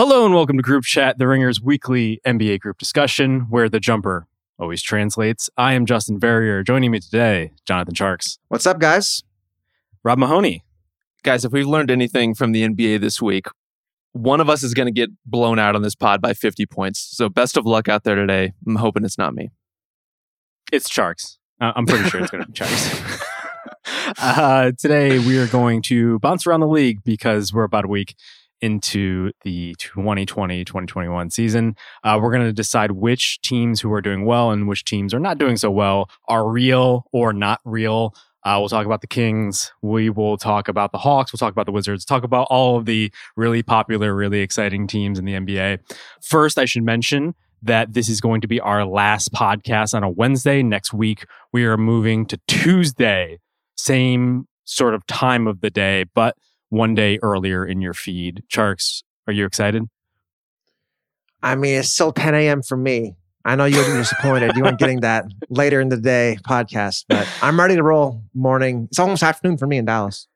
Hello and welcome to Group Chat, the Ringer's weekly NBA group discussion, where the jumper always translates. I am Justin Verrier. Joining me today, Jonathan Tjarks. What's up, guys? Rob Mahoney. Guys, if we've learned anything from the NBA this week, one of us is going to get blown out on this pod by 50 points. So best of luck out there today. I'm hoping it's not me. It's Tjarks. Uh, I'm pretty sure it's going to be Tjarks. uh, today, we are going to bounce around the league because we're about a week into the 2020 2021 season. Uh, we're going to decide which teams who are doing well and which teams are not doing so well are real or not real. Uh, we'll talk about the Kings. We will talk about the Hawks. We'll talk about the Wizards. Talk about all of the really popular, really exciting teams in the NBA. First, I should mention that this is going to be our last podcast on a Wednesday. Next week, we are moving to Tuesday, same sort of time of the day, but one day earlier in your feed. Tjarks, are you excited? I mean, it's still 10 a.m. for me. I know you'll be disappointed. You weren't getting that later in the day podcast, but I'm ready to roll morning. It's almost afternoon for me in Dallas.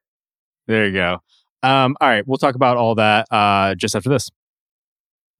There you go. Um, all right, we'll talk about all that uh, just after this.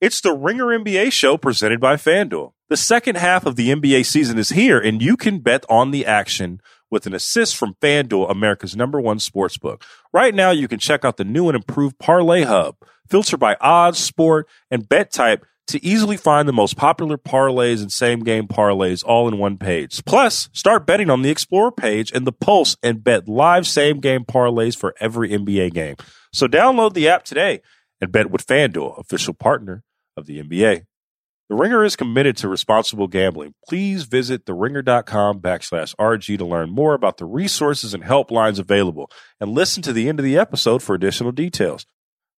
It's the Ringer NBA show presented by FanDuel. The second half of the NBA season is here, and you can bet on the action with an assist from FanDuel, America's number one sports book. Right now, you can check out the new and improved Parlay Hub, filtered by odds, sport, and bet type to easily find the most popular parlays and same game parlays all in one page. Plus, start betting on the Explorer page and the Pulse and bet live same game parlays for every NBA game. So download the app today and bet with FanDuel, official partner of the NBA. The Ringer is committed to responsible gambling. Please visit theringer.com backslash RG to learn more about the resources and helplines available and listen to the end of the episode for additional details.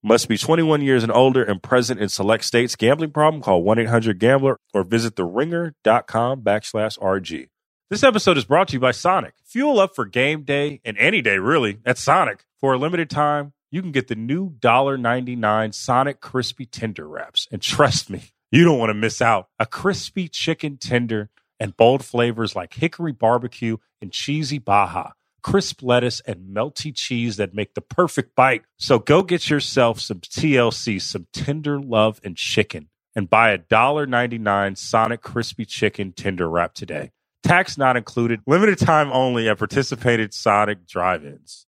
Must be 21 years and older and present in select states. Gambling problem? Call 1-800-GAMBLER or visit theringer.com backslash RG. This episode is brought to you by Sonic. Fuel up for game day and any day really at Sonic. For a limited time, you can get the new $1.99 Sonic Crispy Tender Wraps. And trust me, you don't want to miss out. A crispy chicken tender and bold flavors like hickory barbecue and cheesy baja, crisp lettuce and melty cheese that make the perfect bite. So go get yourself some TLC, some tender love and chicken, and buy a $1.99 Sonic Crispy Chicken Tender Wrap today. Tax not included, limited time only at participated Sonic drive ins.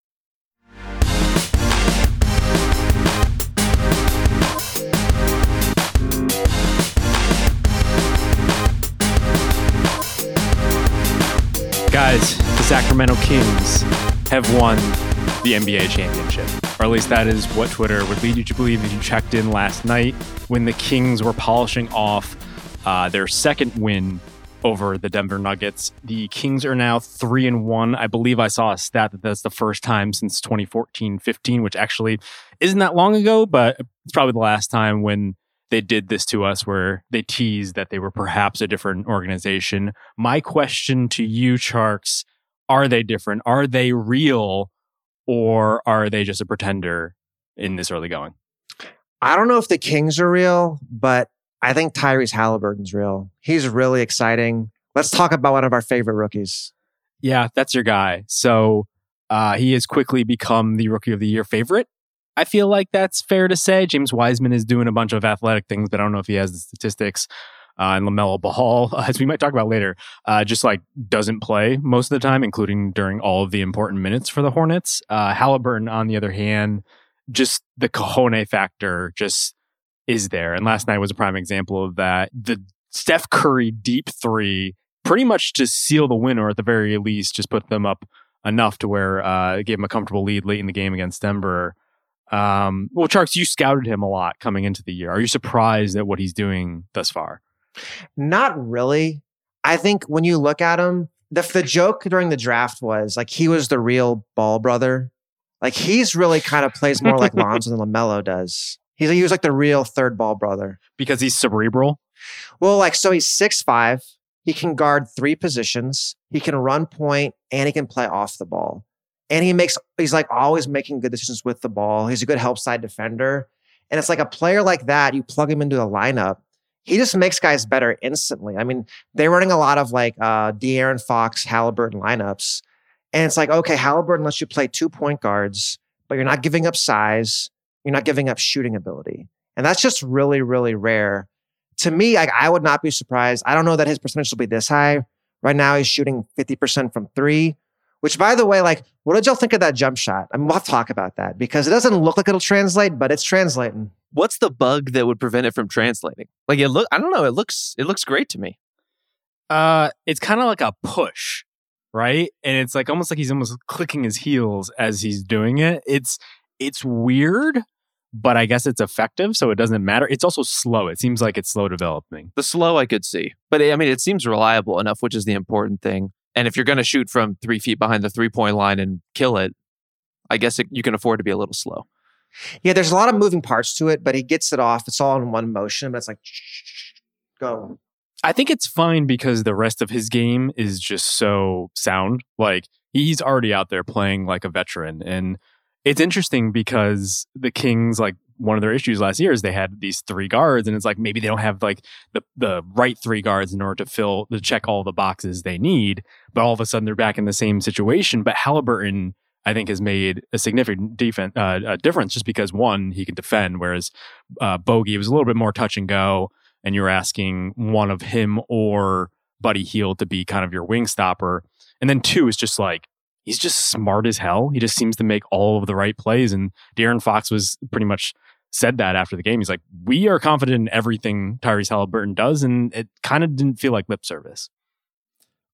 Guys, the Sacramento Kings have won the NBA championship. Or at least that is what Twitter would lead you to believe if you checked in last night when the Kings were polishing off uh, their second win over the Denver Nuggets. The Kings are now three and one. I believe I saw a stat that that's the first time since 2014 15, which actually isn't that long ago, but it's probably the last time when they did this to us where they teased that they were perhaps a different organization. My question to you, Tjarks, are they different? Are they real or are they just a pretender in this early going? I don't know if the Kings are real, but I think Tyrese Haliburton's real. He's really exciting. Let's talk about one of our favorite rookies. Yeah, that's your guy. So uh, he has quickly become the rookie of the year favorite. I feel like that's fair to say. James Wiseman is doing a bunch of athletic things, but I don't know if he has the statistics. Uh, and LaMelo Ball, as we might talk about later, uh, just like doesn't play most of the time, including during all of the important minutes for the Hornets. Uh, Haliburton, on the other hand, just the cojones factor just is there. And last night was a prime example of that. The Steph Curry deep three pretty much just seal the win, or at the very least, just put them up enough to where uh, it gave them a comfortable lead late in the game against Denver. Um, well, Tjarks, you scouted him a lot coming into the year. Are you surprised at what he's doing thus far? Not really. I think when you look at him, the, the joke during the draft was like he was the real ball brother. Like he's really kind of plays more like Lonzo than LaMelo does. He's, he was like the real third ball brother. Because he's cerebral? Well, like, so he's six five. He can guard three positions. He can run point and he can play off the ball and he makes he's like always making good decisions with the ball. He's a good help side defender. And it's like a player like that, you plug him into the lineup, he just makes guys better instantly. I mean, they're running a lot of like uh De'Aaron Fox, Haliburton lineups. And it's like, okay, Haliburton lets you play two point guards, but you're not giving up size, you're not giving up shooting ability. And that's just really, really rare. To me, like, I would not be surprised. I don't know that his percentage will be this high. Right now, he's shooting 50% from three, which, by the way, like, what did y'all think of that jump shot? I mean, we'll have to talk about that because it doesn't look like it'll translate, but it's translating. What's the bug that would prevent it from translating? Like it look I don't know, it looks it looks great to me. Uh, it's kind of like a push, right? And it's like almost like he's almost clicking his heels as he's doing it. It's it's weird, but I guess it's effective, so it doesn't matter. It's also slow. It seems like it's slow developing. The slow I could see, but I mean, it seems reliable enough, which is the important thing. And if you're going to shoot from three feet behind the three point line and kill it, I guess it, you can afford to be a little slow. Yeah, there's a lot of moving parts to it, but he gets it off. It's all in one motion, but it's like, go. I think it's fine because the rest of his game is just so sound. Like he's already out there playing like a veteran. And it's interesting because the Kings, like one of their issues last year is they had these three guards, and it's like maybe they don't have like the, the right three guards in order to fill to check all the boxes they need. But all of a sudden they're back in the same situation. But Haliburton, I think, has made a significant defense uh, a difference just because one, he can defend, whereas uh, Bogi was a little bit more touch and go and you're asking one of him or Buddy Hield to be kind of your wing stopper. And then two is just like he's just smart as hell. He just seems to make all of the right plays. And De'Aaron Fox was pretty much said that after the game. He's like, we are confident in everything Tyrese Haliburton does, and it kind of didn't feel like lip service.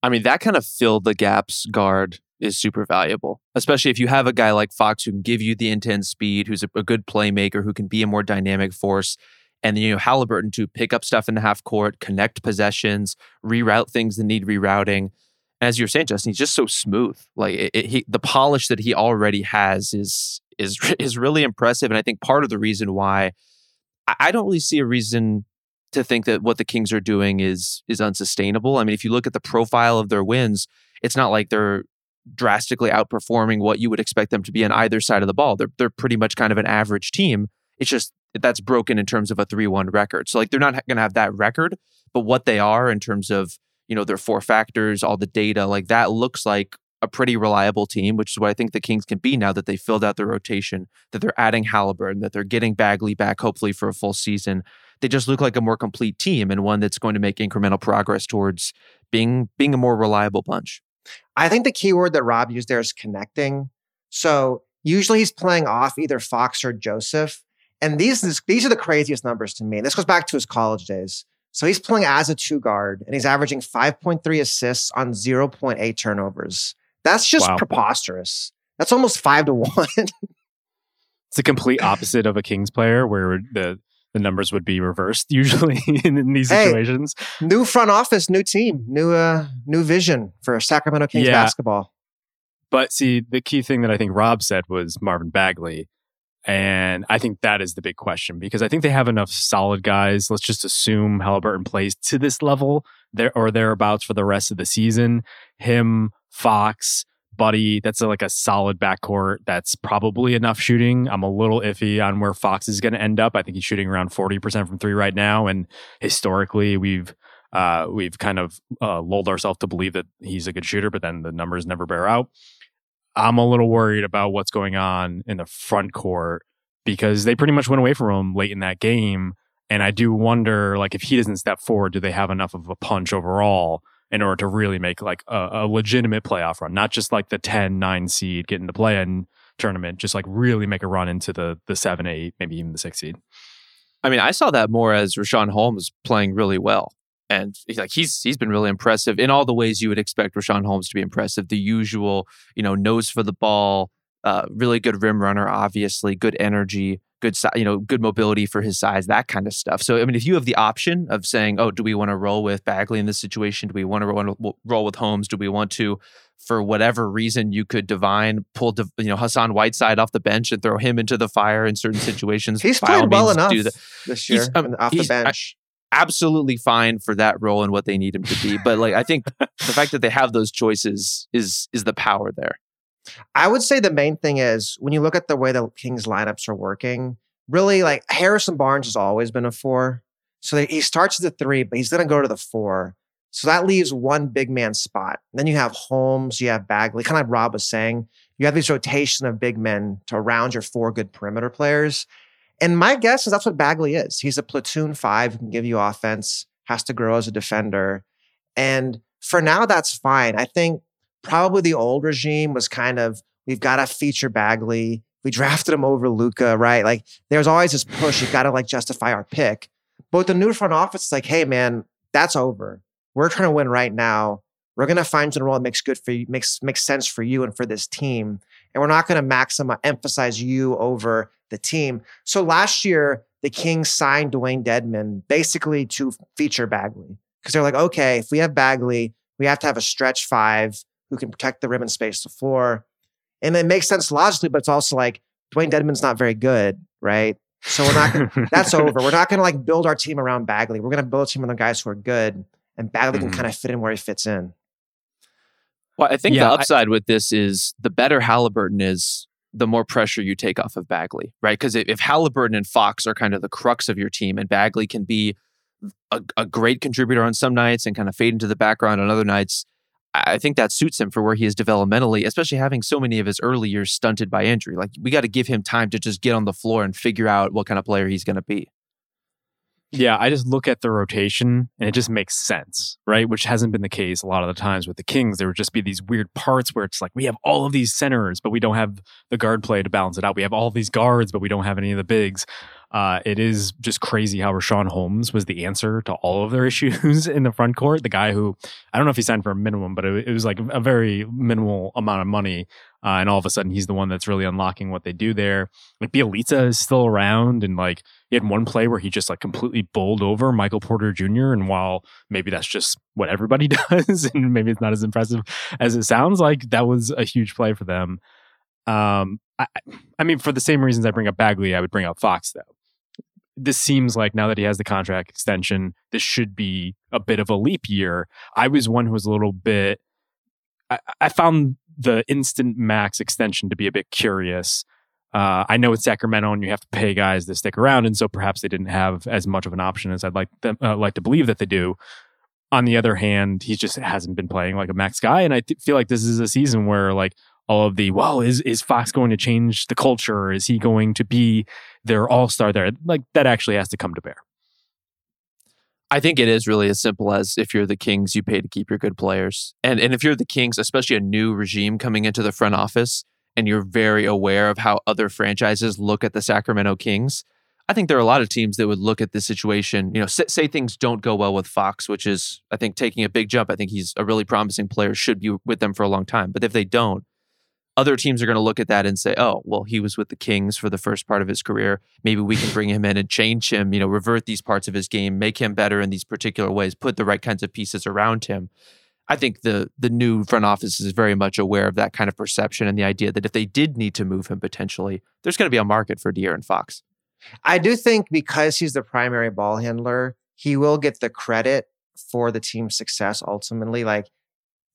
I mean, that kind of filled the gaps guard is super valuable, especially if you have a guy like Fox who can give you the intense speed, who's a, a good playmaker, who can be a more dynamic force and you know Haliburton to pick up stuff in the half court, connect possessions, reroute things that need rerouting. As you're saying, Justin, he's just so smooth. Like it, it, he, the polish that he already has is is is really impressive, and I think part of the reason why I, I don't really see a reason to think that what the Kings are doing is is unsustainable. I mean, if you look at the profile of their wins, it's not like they're drastically outperforming what you would expect them to be on either side of the ball. They're they're pretty much kind of an average team. It's just that's broken in terms of a 3-1 record. So like they're not going to have that record, but what they are in terms of, you know, their four factors, all the data, like that looks like a pretty reliable team, which is what I think the Kings can be now that they filled out their rotation, that they're adding Haliburton, that they're getting Bagley back hopefully for a full season. They just look like a more complete team and one that's going to make incremental progress towards being being a more reliable bunch. I think the key word that Rob used there is connecting. So usually he's playing off either Fox or Joseph. And these, these are the craziest numbers to me. This goes back to his college days. So he's playing as a two guard and he's averaging 5.3 assists on 0.8 turnovers. That's just wow. preposterous. That's almost five to one. it's the complete opposite of a Kings player where the the numbers would be reversed usually in, in these hey, situations. New front office, new team, new uh new vision for Sacramento Kings yeah. basketball. But see, the key thing that I think Rob said was Marvin Bagley. And I think that is the big question because I think they have enough solid guys. Let's just assume Haliburton plays to this level there or thereabouts for the rest of the season. Him, Fox, Buddy, that's a, like a solid backcourt. That's probably enough shooting. I'm a little iffy on where Fox is going to end up. I think he's shooting around 40% from three right now. And historically, we've uh, we've kind of uh, lulled ourselves to believe that he's a good shooter, but then the numbers never bear out. I'm a little worried about what's going on in the front court because they pretty much went away from him late in that game. And I do wonder, like, if he doesn't step forward, do they have enough of a punch overall in order to really make like a, a legitimate playoff run, not just like the 10, 9 seed getting into play in tournament, just like really make a run into the the seven, eight, maybe even the six seed. I mean, I saw that more as Richaun Holmes playing really well and he's like he's he's been really impressive in all the ways you would expect Richaun Holmes to be impressive. The usual, you know, nose for the ball, uh, really good rim runner, obviously good energy, good you know, good mobility for his size, that kind of stuff. So I mean, if you have the option of saying, oh, do we want to roll with Bagley in this situation? Do we want to roll with Holmes? Do we want to? For whatever reason, you could divine pull, you know, Hassan Whiteside off the bench and throw him into the fire in certain situations. He's played well enough this year um, off the bench absolutely fine for that role and what they need him to be. But like I think the fact that they have those choices is is the power there. I would say the main thing is when you look at the way the Kings lineups are working, really like Harrison Barnes has always been a four. So he starts at the three, but he's going to go to the four. So that leaves one big man spot. then you have Holmes, you have Bagley, kind of like Rob was saying. You have this rotation of big men to around your four good perimeter players. And my guess is that's what Bagley is. He's a platoon five who can give you offense, has to grow as a defender. And for now, that's fine. I think probably the old regime was kind of, we've got to feature Bagley. We drafted him over Luka, right? Like there's always this push. You've got to like justify our pick. But with the new front office, it's like, hey man, that's over. We're trying to win right now. We're to find a role that makes good for you, makes makes sense for you and for this team. And we're not to maximize emphasize you over the team. So last year, the Kings signed Dewayne Dedmon basically to feature Bagley because they're like, okay, if we have Bagley, we have to have a stretch five who can protect the rim and space the floor. And it makes sense logically, but it's also like Dewayne Dedmon's not very good, right? So we're not gonna, that's over. We're not going to like build our team around Bagley. We're going to build a team around the guys who are good, and Bagley mm-hmm. can kind of fit in where he fits in. Well, I think yeah, the upside I, with this is the better Haliburton is, the more pressure you take off of Bagley, right? Because if Haliburton and Fox are kind of the crux of your team, and Bagley can be a, a great contributor on some nights and kind of fade into the background on other nights, I think that suits him for where he is developmentally, especially having so many of his early years stunted by injury. Like we got to give him time to just get on the floor and figure out what kind of player he's going to be. Yeah, I just look at the rotation and it just makes sense, right? Which hasn't been the case a lot of the times with the Kings. There would just be these weird parts where it's like we have all of these centers, but we don't have the guard play to balance it out. We have all these guards, but we don't have any of the bigs. Uh, it is just crazy how Richaun Holmes was the answer to all of their issues in the front court. The guy who I don't know if he signed for a minimum, but it, it was like a very minimal amount of money uh, and all of a sudden, he's the one that's really unlocking what they do there. Like Bjelica is still around, and like he had one play where he just like completely bowled over Michael Porter Jr. And while maybe that's just what everybody does, and maybe it's not as impressive as it sounds, like that was a huge play for them. Um, I, I mean, for the same reasons I bring up Bagley, I would bring up Fox though this seems like now that he has the contract extension, this should be a bit of a leap year. I was one who was a little bit. I, I found the instant max extension to be a bit curious. Uh, I know it's Sacramento and you have to pay guys to stick around, and so perhaps they didn't have as much of an option as I'd like them uh, like to believe that they do. On the other hand, he just hasn't been playing like a max guy, and I th- feel like this is a season where like all of the well is is Fox going to change the culture? Is he going to be their all star there? Like that actually has to come to bear. I think it is really as simple as if you're the Kings, you pay to keep your good players. And and if you're the Kings, especially a new regime coming into the front office, and you're very aware of how other franchises look at the Sacramento Kings, I think there are a lot of teams that would look at this situation, you know, say, say, things don't go well with Fox, which is, I think, taking a big jump. I think he's a really promising player, should be with them for a long time. But if they don't, other teams are going to look at that and say, oh, well, he was with the Kings for the first part of his career. Maybe we can bring him in and change him, you know, revert these parts of his game, make him better in these particular ways, put the right kinds of pieces around him. I think the the new front office is very much aware of that kind of perception and the idea that if they did need to move him potentially, there's going to be a market for De'Aaron Fox. I do think because he's the primary ball handler, he will get the credit for the team's success ultimately. Like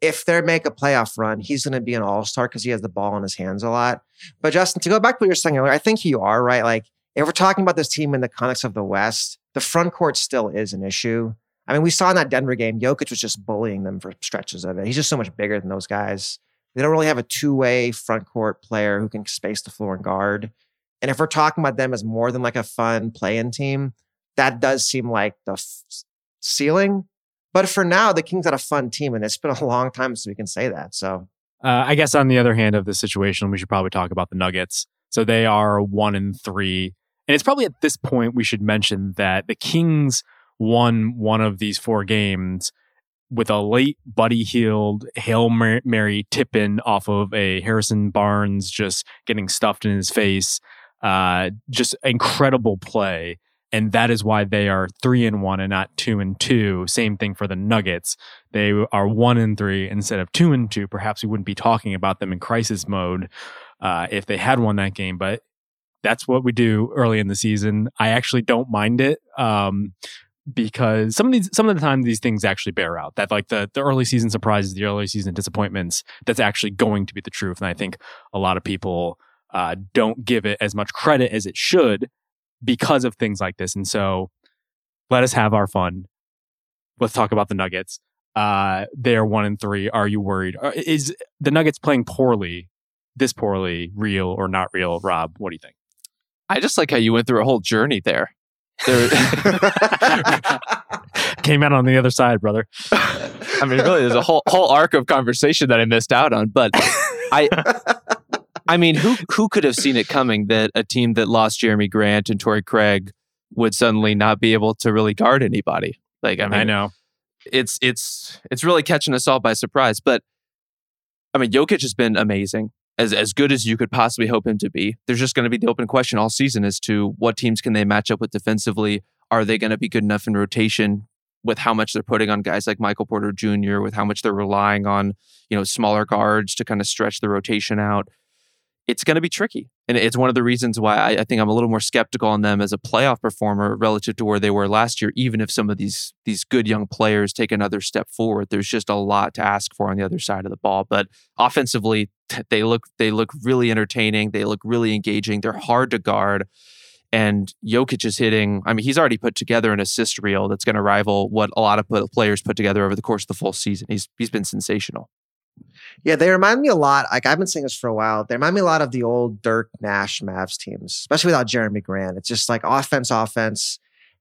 if they make a playoff run, he's going to be an all star because he has the ball in his hands a lot. But Justin, to go back to what you're saying earlier, I think you are right. Like, if we're talking about this team in the context of the West, the front court still is an issue. I mean, we saw in that Denver game, Jokic was just bullying them for stretches of it. He's just so much bigger than those guys. They don't really have a two way front court player who can space the floor and guard. And if we're talking about them as more than like a fun play in team, that does seem like the f- ceiling. But for now, the Kings had a fun team, and it's been a long time since we can say that. So, uh, I guess on the other hand of the situation, we should probably talk about the Nuggets. So they are one and three, and it's probably at this point we should mention that the Kings won one of these four games with a late Buddy Hield Hail Mary tip in off of a Harrison Barnes just getting stuffed in his face. Uh, just incredible play and that is why they are three and one and not two and two. Same thing for the Nuggets. They are one and three instead of two and two. Perhaps we wouldn't be talking about them in crisis mode uh, if they had won that game, but that's what we do early in the season. I actually don't mind it. Um, because some of these some of the time these things actually bear out that like the the early season surprises the early season disappointments that's actually going to be the truth and i think a lot of people uh, don't give it as much credit as it should because of things like this. And so let us have our fun. Let's talk about the Nuggets. Uh, they're one and three. Are you worried? Uh, is the Nuggets playing poorly, this poorly, real or not real? Rob, what do you think? I just like how you went through a whole journey there. there Came out on the other side, brother. I mean, really, there's a whole whole arc of conversation that I missed out on. But I, I mean, who who could have seen it coming that a team that lost Jerami Grant and Torrey Craig would suddenly not be able to really guard anybody? Like, I mean, I know. it's it's it's really catching us all by surprise. But I mean, Jokic has been amazing, as as good as you could possibly hope him to be. There's just going to be the open question all season as to what teams can they match up with defensively. Are they going to be good enough in rotation with how much they're putting on guys like Michael Porter Jr. with how much they're relying on you know smaller guards to kind of stretch the rotation out? It's going to be tricky, and it's one of the reasons why I, I think I'm a little more skeptical on them as a playoff performer relative to where they were last year. Even if some of these these good young players take another step forward, there's just a lot to ask for on the other side of the ball. But offensively, they look they look really entertaining. They look really engaging. They're hard to guard. And Jokic is hitting. I mean, he's already put together an assist reel that's going to rival what a lot of players put together over the course of the full season. He's he's been sensational. Yeah, they remind me a lot. Like I've been saying this for a while. They remind me a lot of the old Dirk Nash Mavs teams, especially without Jerami Grant. It's just like offense, offense,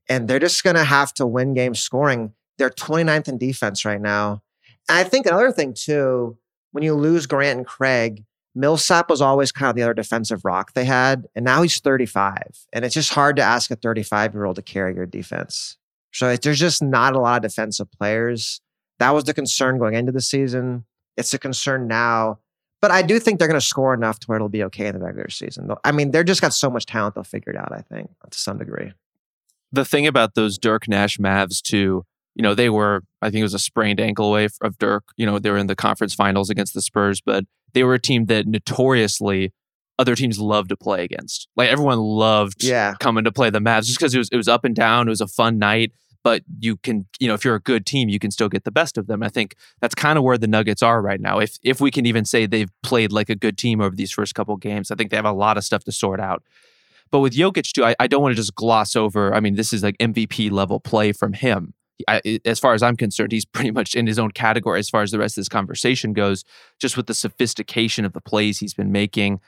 and they're just gonna have to win games scoring. They're 29th in defense right now. And I think another thing too, when you lose Grant and Craig, Millsap was always kind of the other defensive rock they had, and now he's 35, and it's just hard to ask a 35 year old to carry your defense. So it, there's just not a lot of defensive players. That was the concern going into the season. It's a concern now. But I do think they're going to score enough to where it'll be okay in the regular season. I mean, they're just got so much talent, they'll figure it out, I think, to some degree. The thing about those Dirk Nash Mavs too, you know, they were I think it was a sprained ankle away of Dirk. You know, they were in the conference finals against the Spurs, but they were a team that notoriously other teams loved to play against. Like everyone loved Yeah. coming to play the Mavs just because it was it was up and down. It was a fun night, but you can you know if you're a good team, you can still get the best of them. I think that's kind of where the Nuggets are right now. If if we can even say they've played like a good team over these first couple games, I think they have a lot of stuff to sort out. But with Jokic too, I, I don't want to just gloss over. I mean, this is like MVP level play from him. I, as far as I'm concerned, he's pretty much in his own category as far as the rest of this conversation goes. Just with the sophistication of the plays he's been making.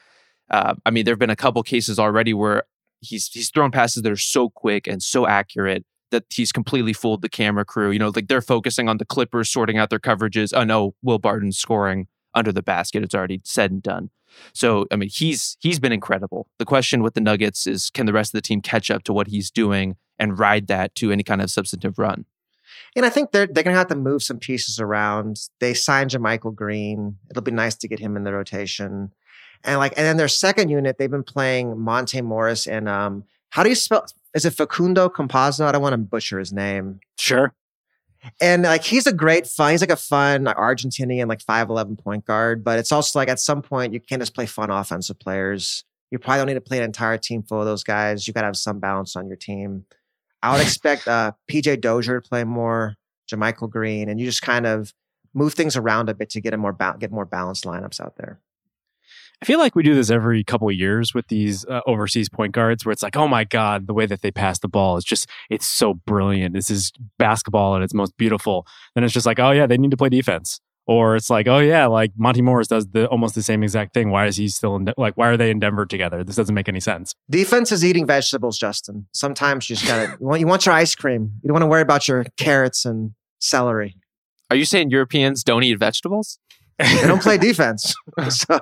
Uh, I mean, there have been a couple cases already where he's he's thrown passes that are so quick and so accurate that he's completely fooled the camera crew. You know, like they're focusing on the Clippers sorting out their coverages. Oh no, Will Barton's scoring under the basket. It's already said and done. So I mean, he's he's been incredible. The question with the Nuggets is, can the rest of the team catch up to what he's doing and ride that to any kind of substantive run? And I think they're they're gonna have to move some pieces around. They signed JaMychal Green. It'll be nice to get him in the rotation. And like, and then their second unit, they've been playing Monte Morris and um, how do you spell? Is it Facundo Campazzo? I don't want to butcher his name. Sure. And like, he's a great fun. He's like a fun like, Argentinian, like five eleven point guard. But it's also like at some point you can't just play fun offensive players. You probably don't need to play an entire team full of those guys. You got to have some balance on your team. I would expect uh, PJ Dozier to play more, JaMychal Green, and you just kind of move things around a bit to get a more ba- get more balanced lineups out there. I feel like we do this every couple of years with these uh, overseas point guards where it's like, oh my God, the way that they pass the ball is just, it's so brilliant. This is basketball at its most beautiful. Then it's just like, oh yeah, they need to play defense. Or it's like, oh yeah, like Monte Morris does the almost the same exact thing. Why is he still in, De- like, why are they in Denver together? This doesn't make any sense. Defense is eating vegetables, Justin. Sometimes you just gotta you want you want your ice cream. You don't want to worry about your carrots and celery. Are you saying Europeans don't eat vegetables? They don't play defense. so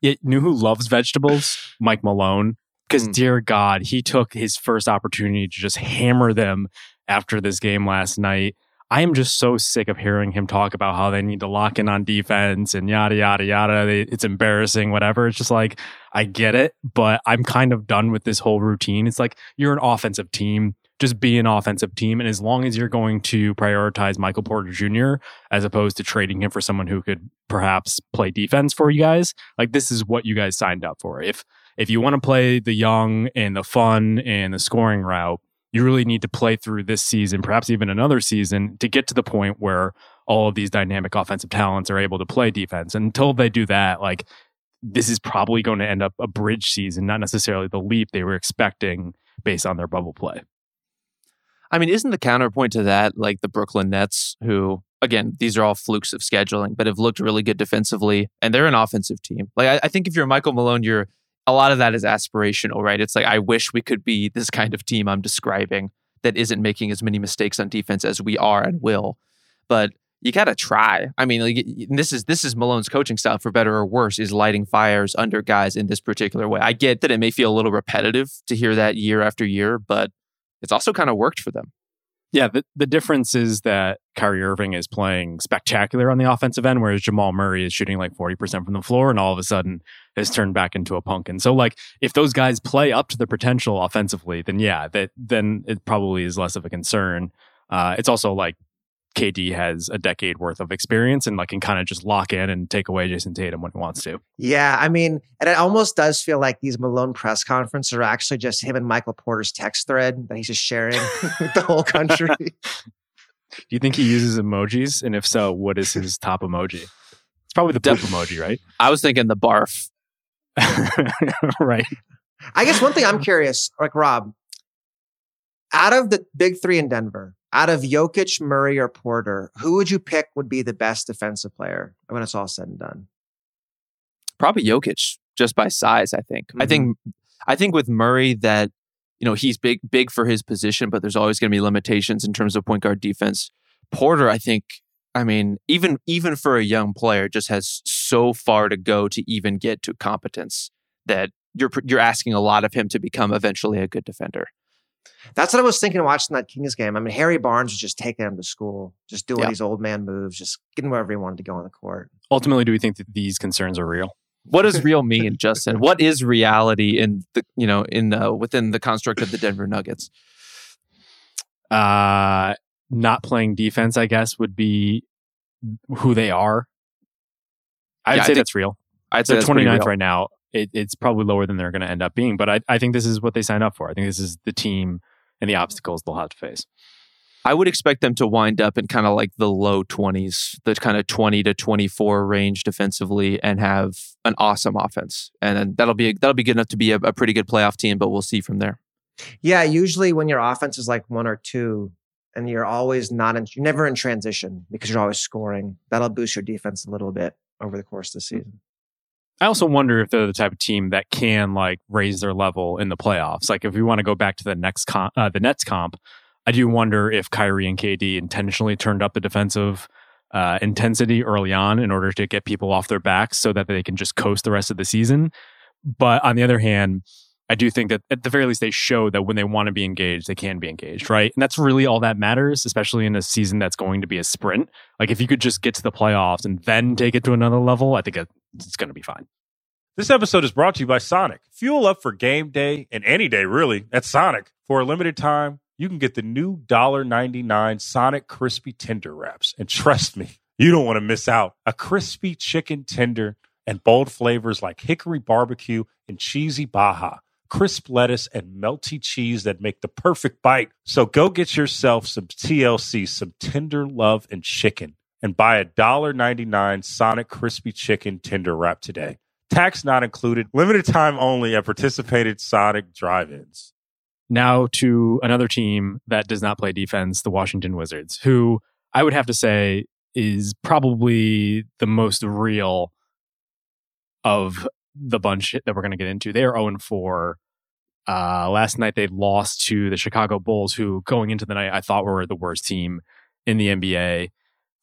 You knew who loves vegetables? Mike Malone. Because Mm. dear God, he took his first opportunity to just hammer them after this game last night. I am just so sick of hearing him talk about how they need to lock in on defense and yada yada yada. They, it's embarrassing, whatever. It's just like I get it, but I'm kind of done with this whole routine. It's like you're an offensive team. Just be an offensive team, and as long as you're going to prioritize Michael Porter Jr. as opposed to trading him for someone who could perhaps play defense for you guys, like this is what you guys signed up for. If if you want to play the young and the fun and the scoring route, you really need to play through this season, perhaps even another season, to get to the point where all of these dynamic offensive talents are able to play defense. And until they do that, like this is probably going to end up a bridge season, not necessarily the leap they were expecting based on their bubble play. I mean, isn't the counterpoint to that like the Brooklyn Nets, who again, these are all flukes of scheduling, but have looked really good defensively, and they're an offensive team. Like I, I think if you're Michael Malone, you're a lot of that is aspirational, right? It's like I wish we could be this kind of team I'm describing that isn't making as many mistakes on defense as we are and will. But you got to try. I mean, like, this is this is Malone's coaching style, for better or worse, is lighting fires under guys in this particular way. I get that it may feel a little repetitive to hear that year after year, but it's also kind of worked for them. Yeah, the, the difference is that Kyrie Irving is playing spectacular on the offensive end, whereas Jamal Murray is shooting like 40% from the floor and all of a sudden has turned back into a pumpkin. So like if those guys play up to the potential offensively, then yeah, that then it probably is less of a concern. Uh, it's also like KD has a decade worth of experience and like can kind of just lock in and take away Jayson Tatum when he wants to. Yeah, I mean, and it almost does feel like these Malone press conferences are actually just him and Michael Porter's text thread that he's just sharing with the whole country. Do you think he uses emojis? And if so, what is his top emoji? It's probably the poop emoji, right? I was thinking the barf. right. I guess one thing I'm curious, like Rob, out of the big three in Denver, out of Jokic, Murray, or Porter, who would you pick would be the best defensive player when it's all said and done? Probably Jokic, just by size. I think. Mm-hmm. I think. I think with Murray that you know he's big, big for his position, but there's always going to be limitations in terms of point guard defense. Porter, I think. I mean, even even for a young player, just has so far to go to even get to competence that you're you're asking a lot of him to become eventually a good defender. That's what I was thinking watching that Kings game. I mean, Harry Barnes was just taking him to school, just doing these old man moves, just getting wherever he wanted to go on the court. Ultimately, do we think that these concerns are real? What does real mean, Justin? What is reality in the you know in the within the construct of the Denver Nuggets? Uh, not playing defense, I guess, would be who they are. I'd yeah, say that's real. I'd say they're 29th right now it, it's probably lower than they're going to end up being. But I, I think this is what they signed up for. I think this is the team and the obstacles they'll have to face. I would expect them to wind up in kind of like the low 20s, the kind of 20 to 24 range defensively and have an awesome offense. And that'll be that'll be good enough to be a, a pretty good playoff team, but we'll see from there. Yeah, usually when your offense is like one or two and you're always not in you're never in transition because you're always scoring, that'll boost your defense a little bit over the course of the hmm. season. I also wonder if they're the type of team that can like raise their level in the playoffs. Like if we want to go back to the next comp, uh, the Nets comp, I do wonder if Kyrie and KD intentionally turned up the defensive uh, intensity early on in order to get people off their backs so that they can just coast the rest of the season. But on the other hand, I do think that at the very least they show that when they want to be engaged, they can be engaged, right? And that's really all that matters, especially in a season that's going to be a sprint. Like if you could just get to the playoffs and then take it to another level, I think it's going to be fine. This episode is brought to you by Sonic. Fuel up for game day and any day, really, at Sonic. For a limited time, you can get the new $1.99 Sonic Crispy Tender Wraps. And trust me, you don't want to miss out. A crispy chicken tender and bold flavors like hickory barbecue and cheesy Baja, crisp lettuce, and melty cheese that make the perfect bite. So go get yourself some TLC, some tender love and chicken, and buy a $1.99 Sonic Crispy Chicken Tender Wrap today. Tax not included. Limited time only at participated Sonic drive-ins. Now to another team that does not play defense, the Washington Wizards, who I would have to say is probably the most real of the bunch that we're going to get into. They are 0 4. Uh, last night they lost to the Chicago Bulls, who going into the night I thought were the worst team in the NBA.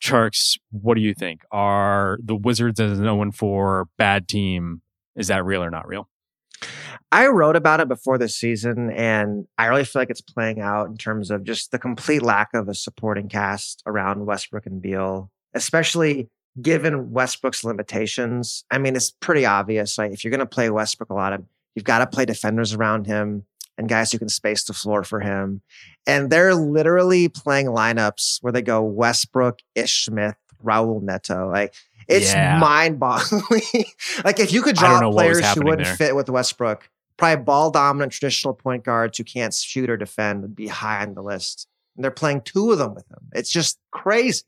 Tjarks, what do you think? Are the Wizards as known for bad team? Is that real or not real? I wrote about it before the season, and I really feel like it's playing out in terms of just the complete lack of a supporting cast around Westbrook and Beal, especially given Westbrook's limitations. I mean, it's pretty obvious. Like, if you're going to play Westbrook a lot of, you've got to play defenders around him and guys who can space the floor for him. And they're literally playing lineups where they go Westbrook, Ish Smith, Raul Neto. Like it's yeah. mind boggling. like if you could draw players who wouldn't there. fit with Westbrook, probably ball dominant traditional point guards who can't shoot or defend would be high on the list. And they're playing two of them with him. It's just crazy.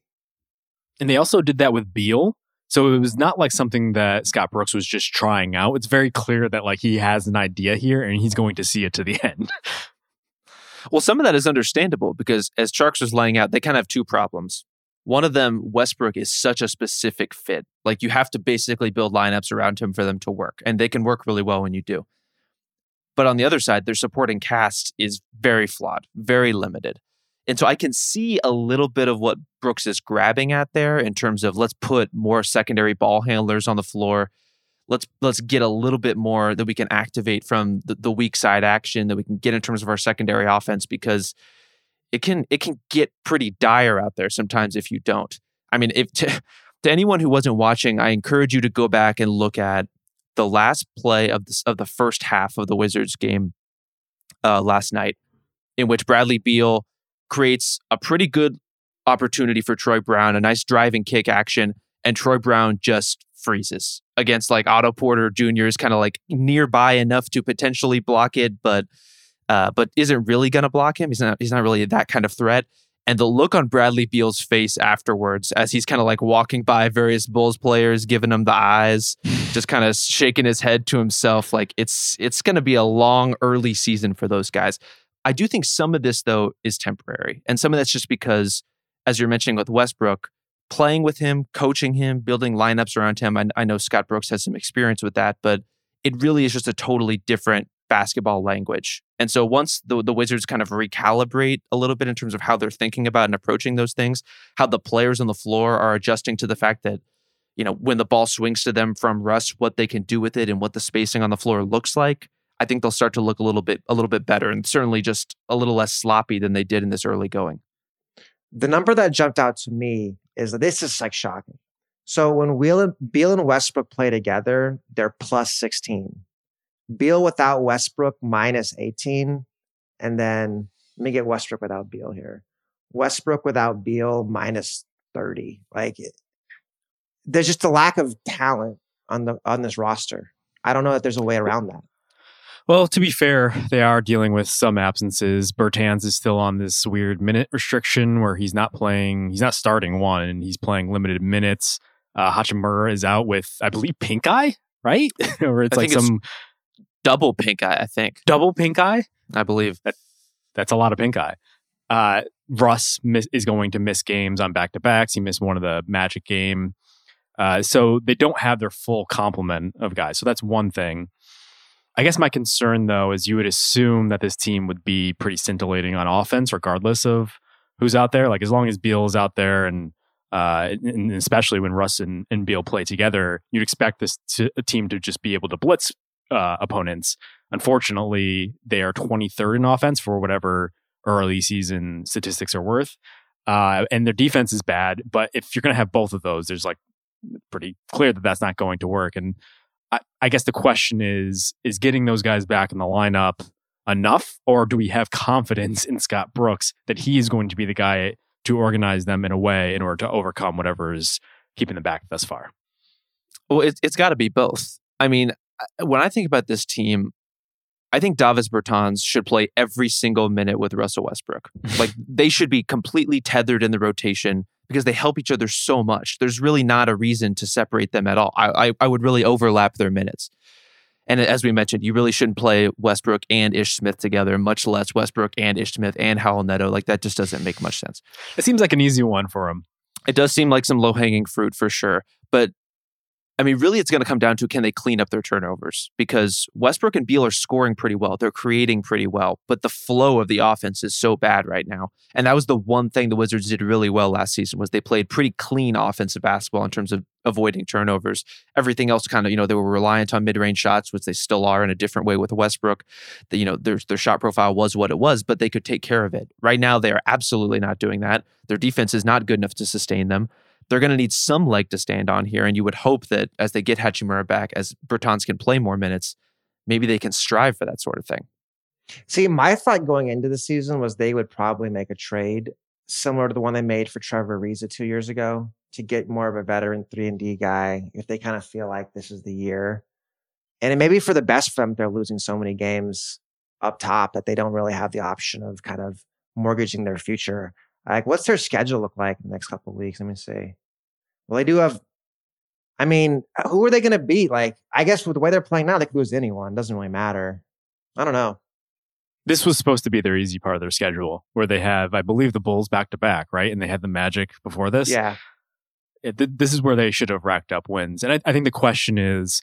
And they also did that with Beal. So it was not like something that Scott Brooks was just trying out. It's very clear that like he has an idea here and he's going to see it to the end. well, some of that is understandable because as Tjarks was laying out, they kind of have two problems. One of them, Westbrook, is such a specific fit. Like you have to basically build lineups around him for them to work, and they can work really well when you do. But on the other side, their supporting cast is very flawed, very limited. And so I can see a little bit of what Brooks is grabbing at there in terms of let's put more secondary ball handlers on the floor. Let's let's get a little bit more that we can activate from the, the weak side action that we can get in terms of our secondary offense because it can it can get pretty dire out there sometimes if you don't. I mean, if to, to anyone who wasn't watching, I encourage you to go back and look at the last play of the, of the first half of the Wizards game uh, last night, in which Bradley Beal creates a pretty good opportunity for Troy Brown, a nice driving kick action, and Troy Brown just freezes against like Otto Porter Jr. is kind of like nearby enough to potentially block it, but uh, but isn't really going to block him. He's not. He's not really that kind of threat. And the look on Bradley Beal's face afterwards, as he's kind of like walking by various Bulls players, giving them the eyes, just kind of shaking his head to himself, like it's it's going to be a long early season for those guys. I do think some of this though is temporary, and some of that's just because, as you're mentioning with Westbrook, playing with him, coaching him, building lineups around him. I, I know Scott Brooks has some experience with that, but it really is just a totally different basketball language. And so once the, the Wizards kind of recalibrate a little bit in terms of how they're thinking about and approaching those things, how the players on the floor are adjusting to the fact that, you know, when the ball swings to them from Russ, what they can do with it and what the spacing on the floor looks like, I think they'll start to look a little bit a little bit better and certainly just a little less sloppy than they did in this early going. The number that jumped out to me is that this is like shocking. So when Beal and, Westbrook play together, they're plus 16. Beal without Westbrook minus 18. And then let me get Westbrook without Beal here. Westbrook without Beal minus 30. Like it, there's just a lack of talent on the on this roster. I don't know that there's a way around that. Well, to be fair, they are dealing with some absences. Bertans is still on this weird minute restriction where he's not playing, he's not starting one, and he's playing limited minutes. Uh, Hachimura is out with, I believe, pink eye, right? or it's I like some it's double pink eye, I think. double pink eye. I believe. That, that's a lot of pink eye. Uh, Russ miss, is going to miss games on back to backs. He missed one of the Magic game. Uh, so they don't have their full complement of guys. So that's one thing. I guess my concern, though, is you would assume that this team would be pretty scintillating on offense, regardless of who's out there. Like as long as Beal is out there, and, uh, and especially when Russ and, and Beal play together, you'd expect this team to just be able to blitz uh, opponents. Unfortunately, they are 23rd in offense for whatever early season statistics are worth. Uh, and their defense is bad. But if you're going to have both of those, there's like pretty clear that that's not going to work. And I, I guess the question is is getting those guys back in the lineup enough, or do we have confidence in Scott Brooks that he is going to be the guy to organize them in a way in order to overcome whatever is keeping them back thus far? Well, it, it's got to be both. I mean, when I think about this team, I think Davis Bertans should play every single minute with Russell Westbrook. like they should be completely tethered in the rotation because they help each other so much. There's really not a reason to separate them at all. I, I, I would really overlap their minutes. And as we mentioned, you really shouldn't play Westbrook and Ish Smith together, much less Westbrook and Ish Smith and Raul Neto. Like that just doesn't make much sense. It seems like an easy one for him. It does seem like some low hanging fruit for sure. But I mean, really, it's going to come down to can they clean up their turnovers? Because Westbrook and Beal are scoring pretty well. They're creating pretty well, but the flow of the offense is so bad right now. And that was the one thing the Wizards did really well last season was they played pretty clean offensive basketball in terms of avoiding turnovers. Everything else kind of, you know, they were reliant on mid-range shots, which they still are in a different way with Westbrook. The, you know, their their shot profile was what it was, but they could take care of it. Right now, they are absolutely not doing that. Their defense is not good enough to sustain them they're going to need some leg to stand on here. And you would hope that as they get Hachimura back, as Bertans can play more minutes, maybe they can strive for that sort of thing. See, my thought going into the season was they would probably make a trade similar to the one they made for Trevor Ariza two years ago to get more of a veteran three and D guy if they kind of feel like this is the year. And it may be for the best for them they're losing so many games up top that they don't really have the option of kind of mortgaging their future. Like, what's their schedule look like in the next couple of weeks? Let me see. Well, they do have. I mean, who are they going to beat? Like, I guess with the way they're playing now, they could lose anyone. Doesn't really matter. I don't know. this was supposed to be their easy part of their schedule, where they have, I believe, the Bulls back to back, right? And they had the Magic before this. Yeah. It, th- this is where they should have racked up wins. And I, I think the question is,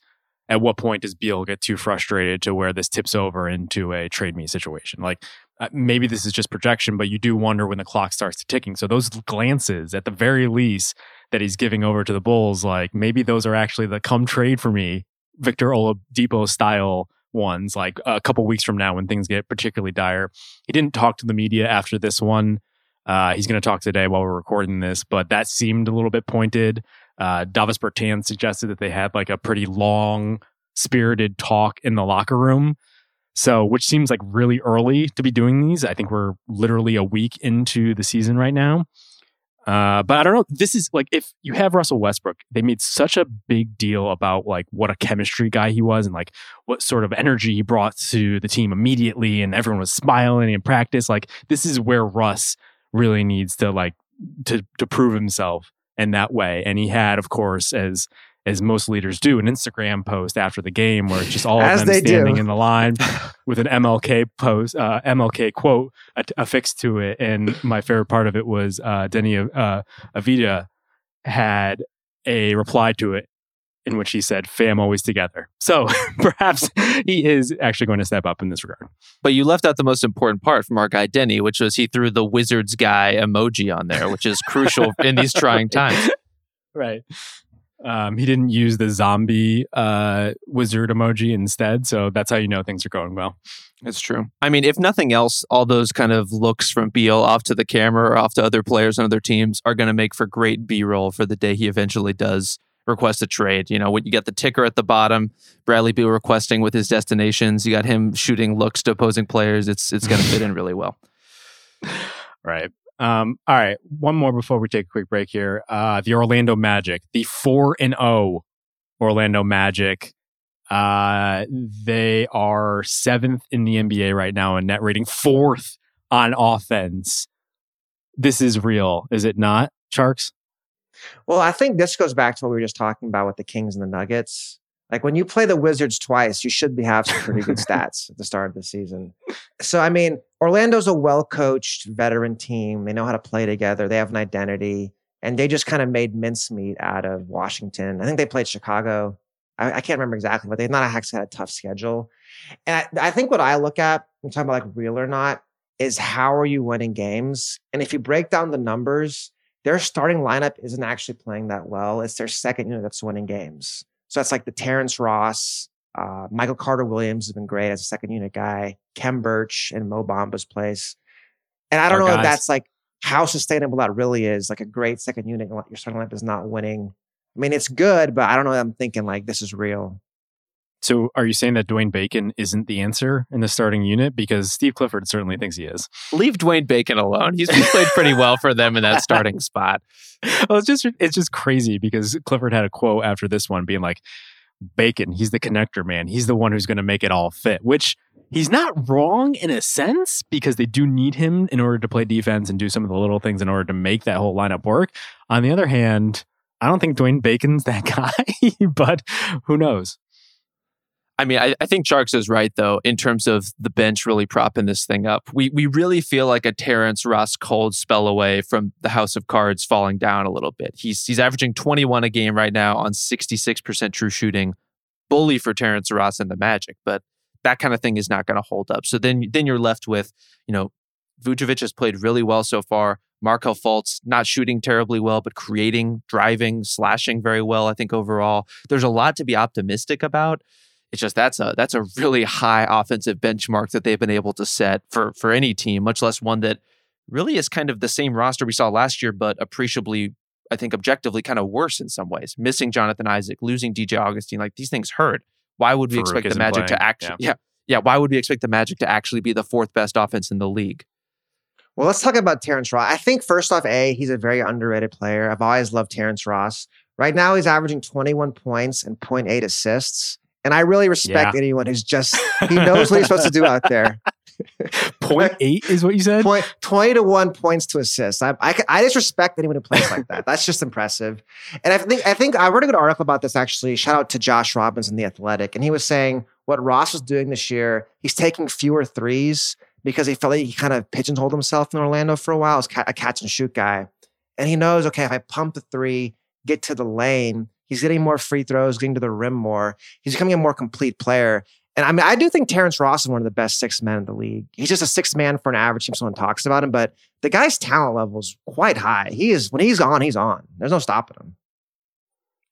at what point does Beal get too frustrated to where this tips over into a trade me situation? Like uh, maybe this is just projection, but you do wonder when the clock starts to ticking. So those glances, at the very least, that he's giving over to the Bulls, like maybe those are actually the come trade for me, Victor Oladipo style ones. Like a couple weeks from now, when things get particularly dire, he didn't talk to the media after this one. Uh, he's going to talk today while we're recording this, but that seemed a little bit pointed. Uh, Davis Bertans suggested that they had like a pretty long, spirited talk in the locker room. So, which seems like really early to be doing these. I think we're literally a week into the season right now. Uh, but I don't know. This is like if you have Russell Westbrook, they made such a big deal about like what a chemistry guy he was and like what sort of energy he brought to the team immediately, and everyone was smiling in practice. Like this is where Russ really needs to like to to prove himself in that way. And he had, of course, as as most leaders do, an Instagram post after the game where it's just all of them standing do. in the line with an MLK post, uh, MLK quote affixed to it. And my favorite part of it was uh, Deni uh, Avdija had a reply to it in which he said, fam always together. So perhaps he is actually going to step up in this regard. But you left out the most important part from our guy Deni, which was he threw the wizard's guy emoji on there, which is crucial in these trying times. Right. Um, he didn't use the zombie uh, wizard emoji instead. So that's how you know things are going well. It's true. I mean, if nothing else, all those kind of looks from Beal off to the camera or off to other players on other teams are going to make for great B roll for the day he eventually does request a trade. You know, when you get the ticker at the bottom, Bradley Beal requesting with his destinations, you got him shooting looks to opposing players. It's it's going to fit in really well. Right. Um, all right, one more before we take a quick break here. Uh, the Orlando Magic, the four and zero oh Orlando Magic. Uh, they are seventh in the NBA right now in net rating, fourth on offense. This is real, is it not, Tjarks? Well, I think this goes back to what we were just talking about with the Kings and the Nuggets. Like when you play the Wizards twice, you should be have some pretty good stats at the start of the season. So I mean, Orlando's a well-coached veteran team. They know how to play together. They have an identity, and they just kind of made mincemeat out of Washington. I think they played Chicago. I, I can't remember exactly, but they've not actually had a tough schedule. And I, I think what I look at, I'm talking about like real or not, is how are you winning games? And if you break down the numbers, their starting lineup isn't actually playing that well. It's their second unit that's winning games. So that's like the Terrence Ross, uh, Michael Carter Williams has been great as a second unit guy, Khem Birch in Mo Bamba's place. And I don't Our know guys. if that's like how sustainable that really is. Like a great second unit, your starting lineup is not winning. I mean, it's good, but I don't know. I'm thinking like this is real. So, are you saying that Dwayne Bacon isn't the answer in the starting unit? Because Steve Clifford certainly thinks he is. Leave Dwayne Bacon alone. He's played pretty well for them in that starting spot. Well, it's just it's just crazy because Clifford had a quote after this one being like, "Bacon, he's the connector man. He's the one who's going to make it all fit." Which he's not wrong in a sense because they do need him in order to play defense and do some of the little things in order to make that whole lineup work. On the other hand, I don't think Dwayne Bacon's that guy, but who knows? I mean, I, I, think Tjarks is right though in terms of the bench really propping this thing up. We we really feel like a Terrence Ross cold spell away from the House of Cards falling down a little bit. He's he's averaging 21 a game right now on 66% true shooting. Bully for Terrence Ross and the Magic, but that kind of thing is not going to hold up. So then then you're left with, you know, Vucevic has played really well so far. Markelle Fultz not shooting terribly well, but creating, driving, slashing very well. I think overall, there's a lot to be optimistic about. It's just that's a that's a really high offensive benchmark that they've been able to set for for any team, much less one that really is kind of the same roster we saw last year, but appreciably, I think, objectively kind of worse in some ways. Missing Jonathan Isaac, losing DJ Augustin, like these things hurt. Why would we Farouk expect the Magic playing. to actually? Yeah. yeah, yeah. Why would we expect the Magic to actually be the fourth best offense in the league? Well, let's talk about Terrence Ross. I think first off, a he's a very underrated player. I've always loved Terrence Ross. Right now, he's averaging 21 points and 0.8 assists. And I really respect yeah. anyone who's just he knows what he's supposed to do out there. Point eight is what you said. Point twenty to one points to assist. I, I, I just respect anyone who plays like that. That's just impressive. And I think I think I read a good article about this actually. Shout out to Josh Robbins in the Athletic, and he was saying what Ross was doing this year. He's taking fewer threes because he felt like he kind of pigeonholed himself in Orlando for a while as a catch and shoot guy. And he knows, okay, if I pump the three, get to the lane, he's getting more free throws, getting to the rim more. He's becoming a more complete player. And I mean, I do think Terrence Ross is one of the best six men in the league. He's just a six man for an average team. Someone talks about him, but the guy's talent level is quite high. He is when he's on, he's on. There's no stopping him.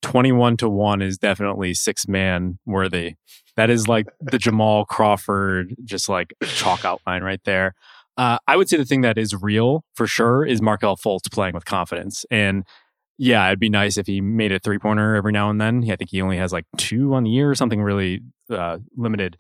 21 to 1 is definitely six man worthy. That is like the Jamal Crawford, just like chalk outline right there. Uh, I would say the thing that is real for sure is Markelle Fultz playing with confidence. And yeah, it'd be nice if he made a three pointer every now and then. I think he only has like two on the year or something really uh, limited.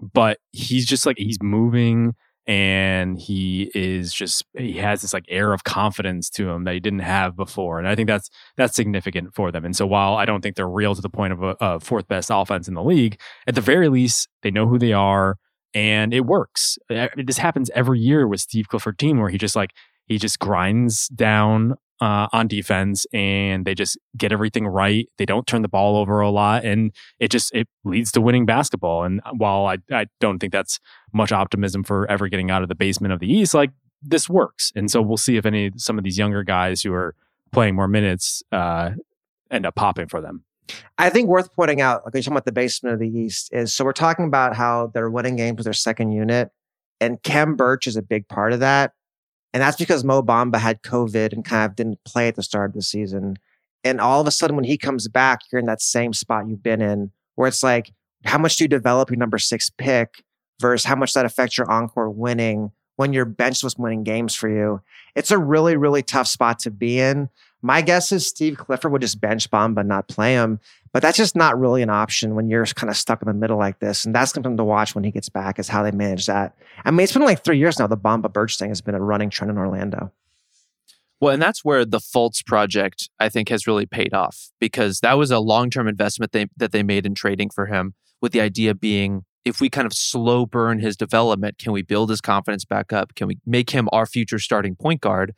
But he's just like, he's moving and he is just he has this like air of confidence to him that he didn't have before and i think that's that's significant for them and so while i don't think they're real to the point of a, a fourth best offense in the league at the very least they know who they are and it works this happens every year with steve clifford team where he just like he just grinds down uh, on defense and they just get everything right. They don't turn the ball over a lot and it just it leads to winning basketball. And while I, I don't think that's much optimism for ever getting out of the basement of the East, like this works. And so we'll see if any some of these younger guys who are playing more minutes uh, end up popping for them. I think worth pointing out, like you're talking about the basement of the East, is so we're talking about how they're winning games with their second unit, and Khem Birch is a big part of that. And that's because Mo Bamba had COVID and kind of didn't play at the start of the season. And all of a sudden, when he comes back, you're in that same spot you've been in, where it's like, how much do you develop your number six pick versus how much that affects your encore winning when your bench was winning games for you? It's a really, really tough spot to be in. My guess is Steve Clifford would just bench Bamba, not play him. But that's just not really an option when you're kind of stuck in the middle like this. And that's something to watch when he gets back is how they manage that. I mean, it's been like three years now. The Bamba Birch thing has been a running trend in Orlando. Well, and that's where the Fultz project, I think, has really paid off because that was a long term investment they, that they made in trading for him, with the idea being if we kind of slow burn his development, can we build his confidence back up? Can we make him our future starting point guard?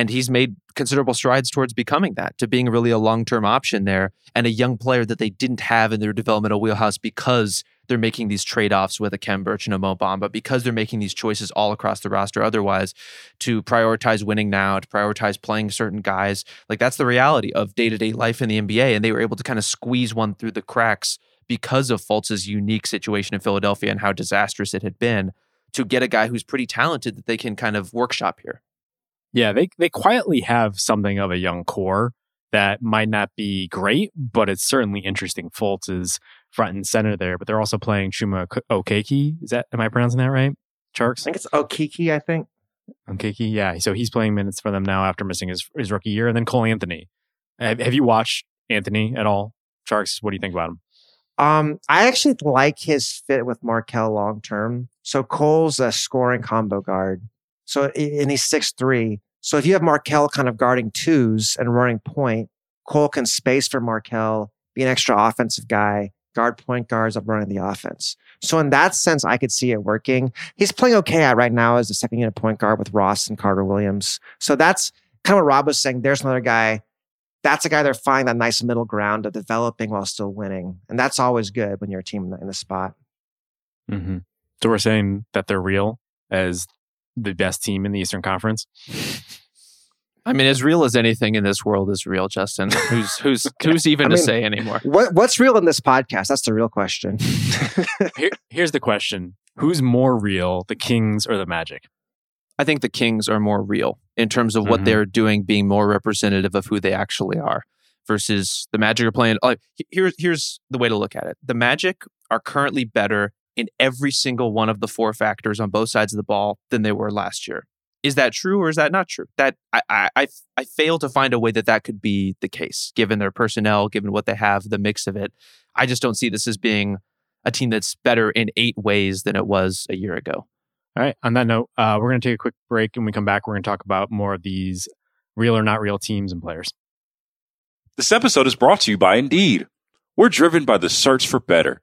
And he's made considerable strides towards becoming that, to being really a long term option there and a young player that they didn't have in their developmental wheelhouse because they're making these trade offs with a Khem Birch and a Mo Bamba, because they're making these choices all across the roster otherwise to prioritize winning now, to prioritize playing certain guys. Like that's the reality of day to day life in the NBA. And they were able to kind of squeeze one through the cracks because of Fultz's unique situation in Philadelphia and how disastrous it had been to get a guy who's pretty talented that they can kind of workshop here. Yeah, they they quietly have something of a young core that might not be great, but it's certainly interesting. Fultz is front and center there, but they're also playing Chuma Okeke. Is that am I pronouncing that right? Tjarks? I think it's Okeke, I think. Okeke, yeah. So he's playing minutes for them now after missing his, his rookie year. And then Cole Anthony. Have, have you watched Anthony at all? Tjarks, what do you think about him? Um, I actually like his fit with Markelle long term. So Cole's a scoring combo guard. So, and he's six three. So if you have Markelle kind of guarding twos and running point, Cole can space for Markelle, be an extra offensive guy, guard point guards up running the offense. So in that sense, I could see it working. He's playing okay at right now as a second unit point guard with Ross and Carter Williams. So that's kind of what Rob was saying. There's another guy. That's a guy they're finding that nice middle ground of developing while still winning. And that's always good when you're a team in the, in the spot. Mm-hmm. So we're saying that they're real as the best team in the Eastern Conference? I mean, as real as anything in this world is real, Justin. Who's who's who's even I mean, to say anymore? What what's real in this podcast? That's the real question. Here, here's the question: Who's more real, the Kings or the Magic? I think the Kings are more real in terms of what mm-hmm. they're doing, being more representative of who they actually are. Versus the Magic are playing. Like, here's here's the way to look at it: the Magic are currently better in every single one of the four factors on both sides of the ball than they were last year. Is that true or is that not true? That I, I, I, I fail to find a way that that could be the case, given their personnel, given what they have, the mix of it. I just don't see this as being a team that's better in eight ways than it was a year ago. All right. On that note, uh, we're going to take a quick break. and we come back, we're going to talk about more of these real or not real teams and players. This episode is brought to you by Indeed. We're driven by the search for better.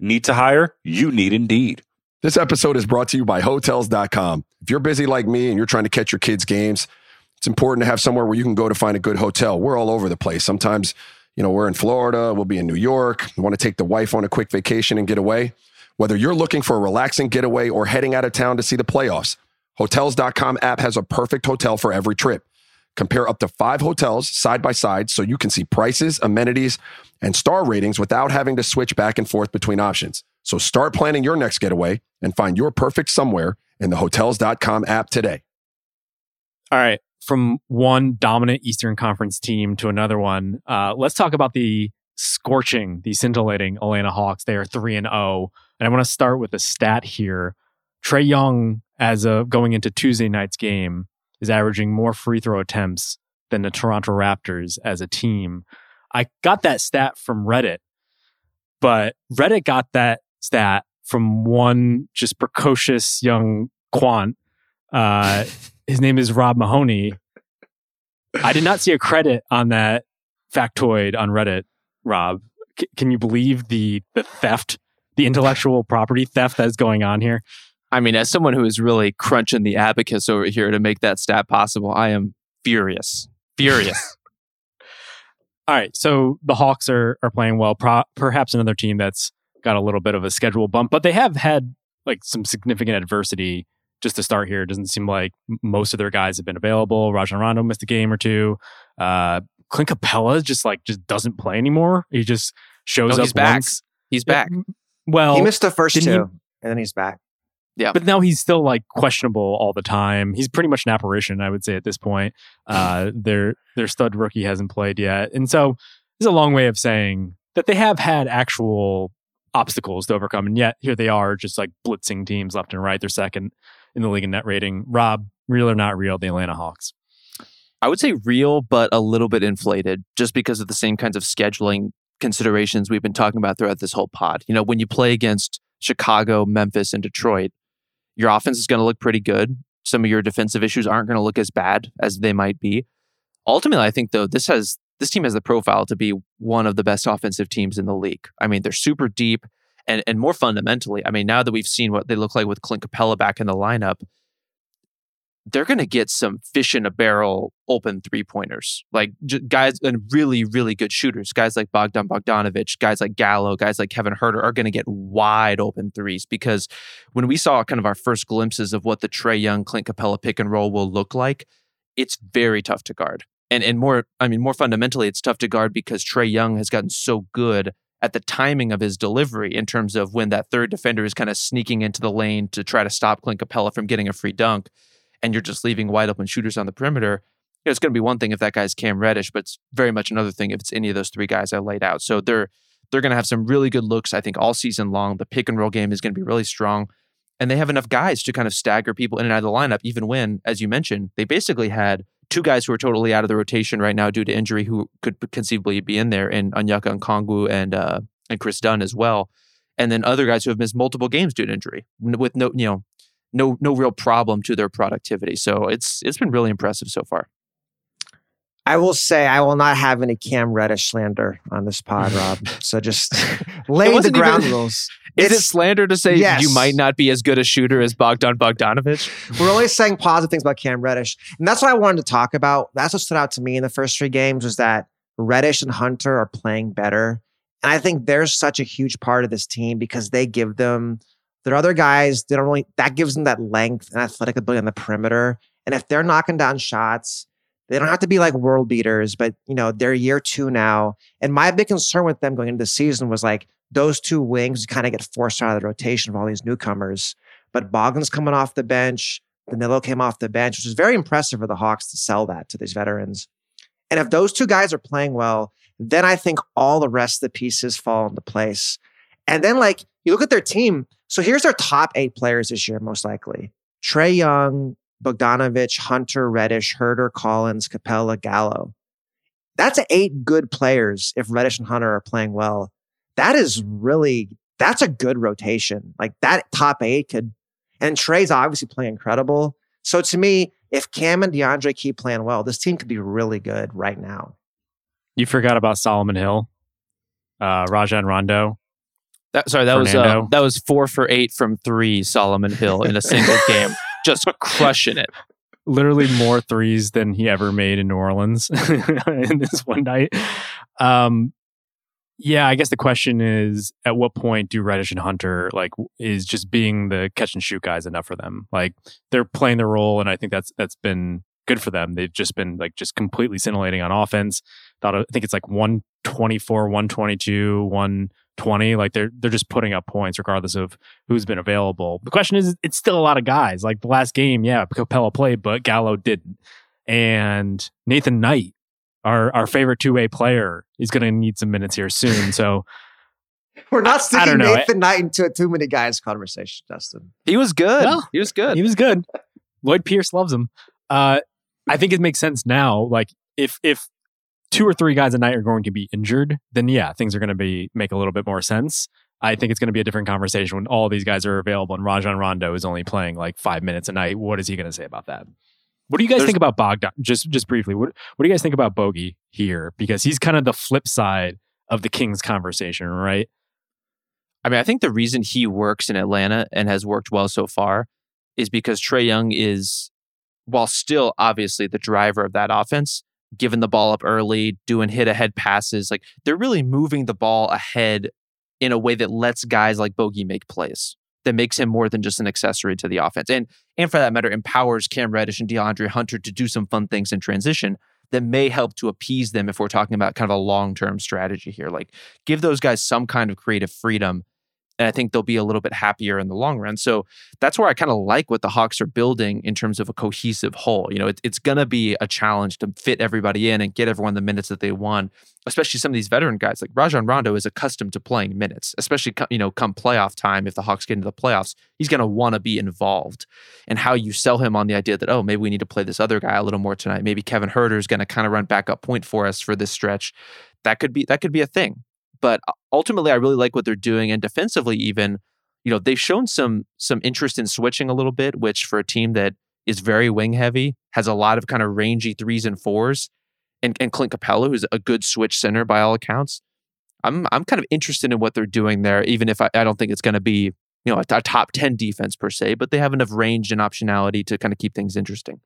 Need to hire? You need Indeed. This episode is brought to you by Hotels.com. If you're busy like me and you're trying to catch your kids' games, it's important to have somewhere where you can go to find a good hotel. We're all over the place. Sometimes, you know, we're in Florida, we'll be in New York, want to take the wife on a quick vacation and get away. Whether you're looking for a relaxing getaway or heading out of town to see the playoffs, Hotels.com app has a perfect hotel for every trip. Compare up to five hotels side by side so you can see prices, amenities, and star ratings without having to switch back and forth between options. So start planning your next getaway and find your perfect somewhere in the Hotels.com app today. All right. From one dominant Eastern Conference team to another one, uh, let's talk about the scorching, the scintillating Atlanta Hawks. They are 3 and 0. And I want to start with a stat here. Trae Young, as of going into Tuesday night's game, is averaging more free throw attempts than the Toronto Raptors as a team. I got that stat from Reddit, but Reddit got that stat from one just precocious young quant. Uh, his name is Rob Mahoney. I did not see a credit on that factoid on Reddit, Rob. C- can you believe the the theft, the intellectual property theft that's going on here? I mean, as someone who is really crunching the abacus over here to make that stat possible, I am furious. Furious. All right, so the Hawks are are playing well. Pro- perhaps another team that's got a little bit of a schedule bump, but they have had like some significant adversity just to start here. It doesn't seem like most of their guys have been available. Rajon Rondo missed a game or two. Uh, Clint Capela just like just doesn't play anymore. He just shows No, up he's back. once. He's back. Well, he missed the first two, didn't and then he's back. But now he's still like questionable all the time. He's pretty much an apparition, I would say, at this point. Uh, their their stud rookie hasn't played yet, and so this is a long way of saying that they have had actual obstacles to overcome, and yet here they are, just like blitzing teams left and right. They're second in the league in net rating. Rob, real or not real, the Atlanta Hawks. I would say real, but a little bit inflated just because of the same kinds of scheduling considerations we've been talking about throughout this whole pod. You know, when you play against Chicago, Memphis, and Detroit, your offense is going to look pretty good. Some of your defensive issues aren't going to look as bad as they might be. Ultimately, I think though this has this team has the profile to be one of the best offensive teams in the league. I mean, they're super deep and and more fundamentally, I mean, now that we've seen what they look like with Clint Capela back in the lineup, they're going to get some fish in a barrel open three pointers. Like j- guys and really, really good shooters. Guys like Bogdan Bogdanovich, guys like Gallo, guys like Kevin Huerter are going to get wide open threes because when we saw kind of our first glimpses of what the Trae Young, Clint Capela pick and roll will look like, it's very tough to guard. And and more, I mean, more fundamentally, it's tough to guard because Trae Young has gotten so good at the timing of his delivery in terms of when that third defender is kind of sneaking into the lane to try to stop Clint Capela from getting a free dunk and you're just leaving wide open shooters on the perimeter, you know, it's going to be one thing if that guy's Cam Reddish, but it's very much another thing if it's any of those three guys I laid out. So they're they're going to have some really good looks, I think, all season long. The pick and roll game is going to be really strong, and they have enough guys to kind of stagger people in and out of the lineup. Even when, as you mentioned, they basically had two guys who are totally out of the rotation right now due to injury, who could conceivably be in there, and Onyeka Okongwu and uh, and Kris Dunn as well, and then other guys who have missed multiple games due to injury with no you know no no real problem to their productivity. So it's it's been really impressive so far. I will say I will not have any Cam Reddish slander on this pod, Rob. So just lay the ground even- rules. Is it It's- slander to say Yes. you might not be as good a shooter as Bogdan Bogdanovich? We're always saying positive things about Cam Reddish. And that's what I wanted to talk about. That's what stood out to me in the first three games was that Reddish and Hunter are playing better. And I think they're such a huge part of this team because they give them their other guys, they don't really that gives them that length and athletic ability on the perimeter. And if they're knocking down shots, they don't have to be like world beaters, but you know, they're year two now. And my big concern with them going into the season was like those two wings kind of get forced out of the rotation of all these newcomers. But Bogdan's coming off the bench. Danilo came off the bench, which is very impressive for the Hawks to sell that to these veterans. And if those two guys are playing well, then I think all the rest of the pieces fall into place. And then, like, you look at their team. So here's our top eight players this year, most likely Trae Young, Bogdanovich, Hunter, Reddish, Huerter, Collins, Capela, Gallo. That's eight good players if Reddish and Hunter are playing well. that is really that's a good rotation. Like that top eight could, and Trae's obviously playing incredible. So to me, if Cam and DeAndre keep playing well, this team could be really good right now. You forgot about Solomon Hill, uh, Rajon Rondo. That, sorry, that was uh, that was four for eight from three. Solomon Hill in a single game, just crushing it. literally more threes than he ever made in New Orleans in this one night. Um, yeah, I guess the question is, at what point do Reddish and Hunter like is just being the catch and shoot guys enough for them? Like they're playing their role, and I think that's that's been good for them. They've just been like just completely scintillating on offense. Thought I think it's like one twenty four, one twenty two, one twenty. Like they're they're just putting up points regardless of who's been available. The question is, it's still a lot of guys. Like the last game, yeah, Capela played, but Gallo didn't. And Nathan Knight, our our favorite two way player, is going to need some minutes here soon. So We're I- not I sticking don't know. Nathan Knight into a too many guys conversation, Justin. He was good. Well, he was good. he was good. Lloyd Pierce loves him. Uh, I think it makes sense now. Like if if two or three guys a night are going to be injured, then yeah, things are going to be make a little bit more sense. I think it's going to be a different conversation when all these guys are available and Rajon Rondo is only playing like five minutes a night. What is he going to say about that? What do you guys There's- think about Bogdan? Just just briefly, what what do you guys think about Bogey here? Because he's kind of the flip side of the Kings conversation, right? I mean, I think the reason he works in Atlanta and has worked well so far is because Trae Young is, while still obviously the driver of that offense, giving the ball up early, doing hit ahead passes. Like they're really moving the ball ahead in a way that lets guys like Bogey make plays. That makes him more than just an accessory to the offense. And and for that matter, empowers Cam Reddish and DeAndre Hunter to do some fun things in transition that may help to appease them if we're talking about kind of a long-term strategy here. Like give those guys some kind of creative freedom and I think they'll be a little bit happier in the long run. So that's where I kind of like what the Hawks are building in terms of a cohesive whole. You know, it, it's going to be a challenge to fit everybody in and get everyone the minutes that they want, especially some of these veteran guys. Like Rajon Rondo is accustomed to playing minutes, especially, you know, come playoff time. If the Hawks get into the playoffs, he's going to want to be involved. And how you sell him on the idea that, oh, maybe we need to play this other guy a little more tonight. Maybe Kevin Huerter is going to kind of run backup point for us for this stretch. That could be that could be a thing but uh, ultimately I really like what they're doing and defensively even you know they've shown some some interest in switching a little bit which for a team that is very wing heavy has a lot of kind of rangy threes and fours and, and Clint Capela who's a good switch center by all accounts I'm I'm kind of interested in what they're doing there even if I, I don't think it's going to be you know a, a top 10 defense per se but they have enough range and optionality to kind of keep things interesting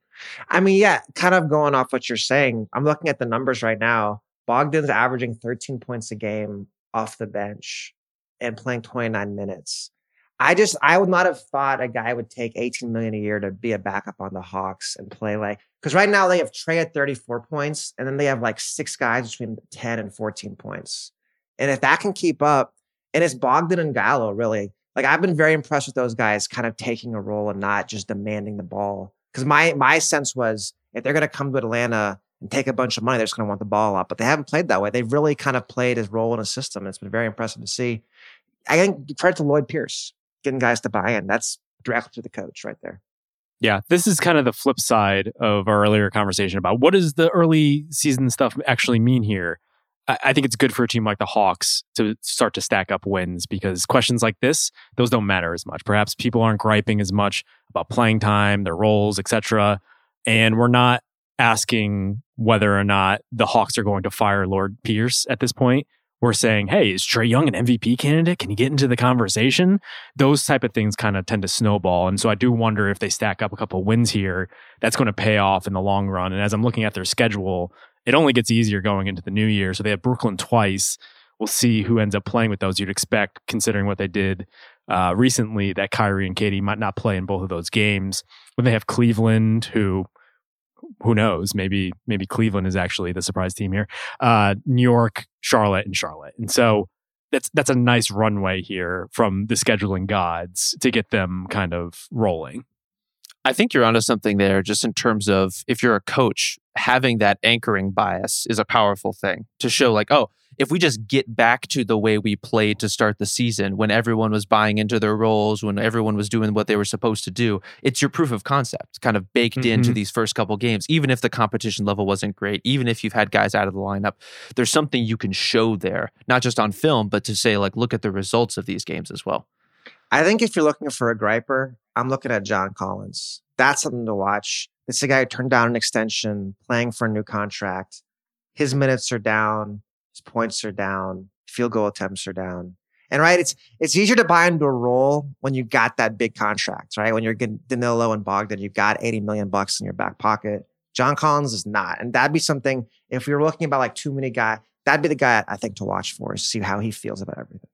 I mean, yeah, kind of going off what you're saying. I'm looking at the numbers right now. Bogdan's averaging 13 points a game off the bench and playing 29 minutes. I just I would not have thought a guy would take 18 million a year to be a backup on the Hawks and play like because right now they have Trae at 34 points and then they have like six guys between 10 and 14 points. And if that can keep up, and it's Bogdan and Gallo really. Like I've been very impressed with those guys kind of taking a role and not just demanding the ball. Because my my sense was if they're gonna come to Atlanta and take a bunch of money, they're just gonna want the ball up. But they haven't played that way. They've really kind of played his role in a system. It's been very impressive to see. I think credit to Lloyd Pierce getting guys to buy in. That's directly to the coach right there. Yeah, this is kind of the flip side of our earlier conversation about what does the early season stuff actually mean here. I, I think it's good for a team like the Hawks to start to stack up wins because questions like this, those don't matter as much. Perhaps people aren't griping as much about playing time, their roles, etc. And we're not asking whether or not the Hawks are going to fire Lloyd Pierce at this point. We're saying, hey, is Trae Young an MVP candidate? Can he get into the conversation? Those type of things kind of tend to snowball. And so I do wonder if they stack up a couple wins here, that's going to pay off in the long run. And as I'm looking at their schedule, it only gets easier going into the new year. So they have Brooklyn twice. We'll see who ends up playing with those. You'd expect, considering what they did uh, recently, that Kyrie and KD might not play in both of those games. When they have Cleveland, who who knows? Maybe maybe Cleveland is actually the surprise team here. Uh, New York, Charlotte, and Charlotte, and so that's that's a nice runway here from the scheduling gods to get them kind of rolling. I think you're onto something there, just in terms of if you're a coach, having that anchoring bias is a powerful thing to show, like, oh, if we just get back to the way we played to start the season, when everyone was buying into their roles, when everyone was doing what they were supposed to do, it's your proof of concept kind of baked mm-hmm. into these first couple games. Even if the competition level wasn't great, even if you've had guys out of the lineup, there's something you can show there, not just on film, but to say, like, look at the results of these games as well. I think if you're looking for a griper, I'm looking at John Collins. That's something to watch. It's a guy who turned down an extension, playing for a new contract. His minutes are down, his points are down, field goal attempts are down. And right, it's it's easier to buy into a role when you got that big contract, right? When you're getting Danilo and Bogdan, you've got 80 million bucks in your back pocket. John Collins is not. And that'd be something, if we were looking about like too many guys, that'd be the guy I think to watch for, is see how he feels about everything.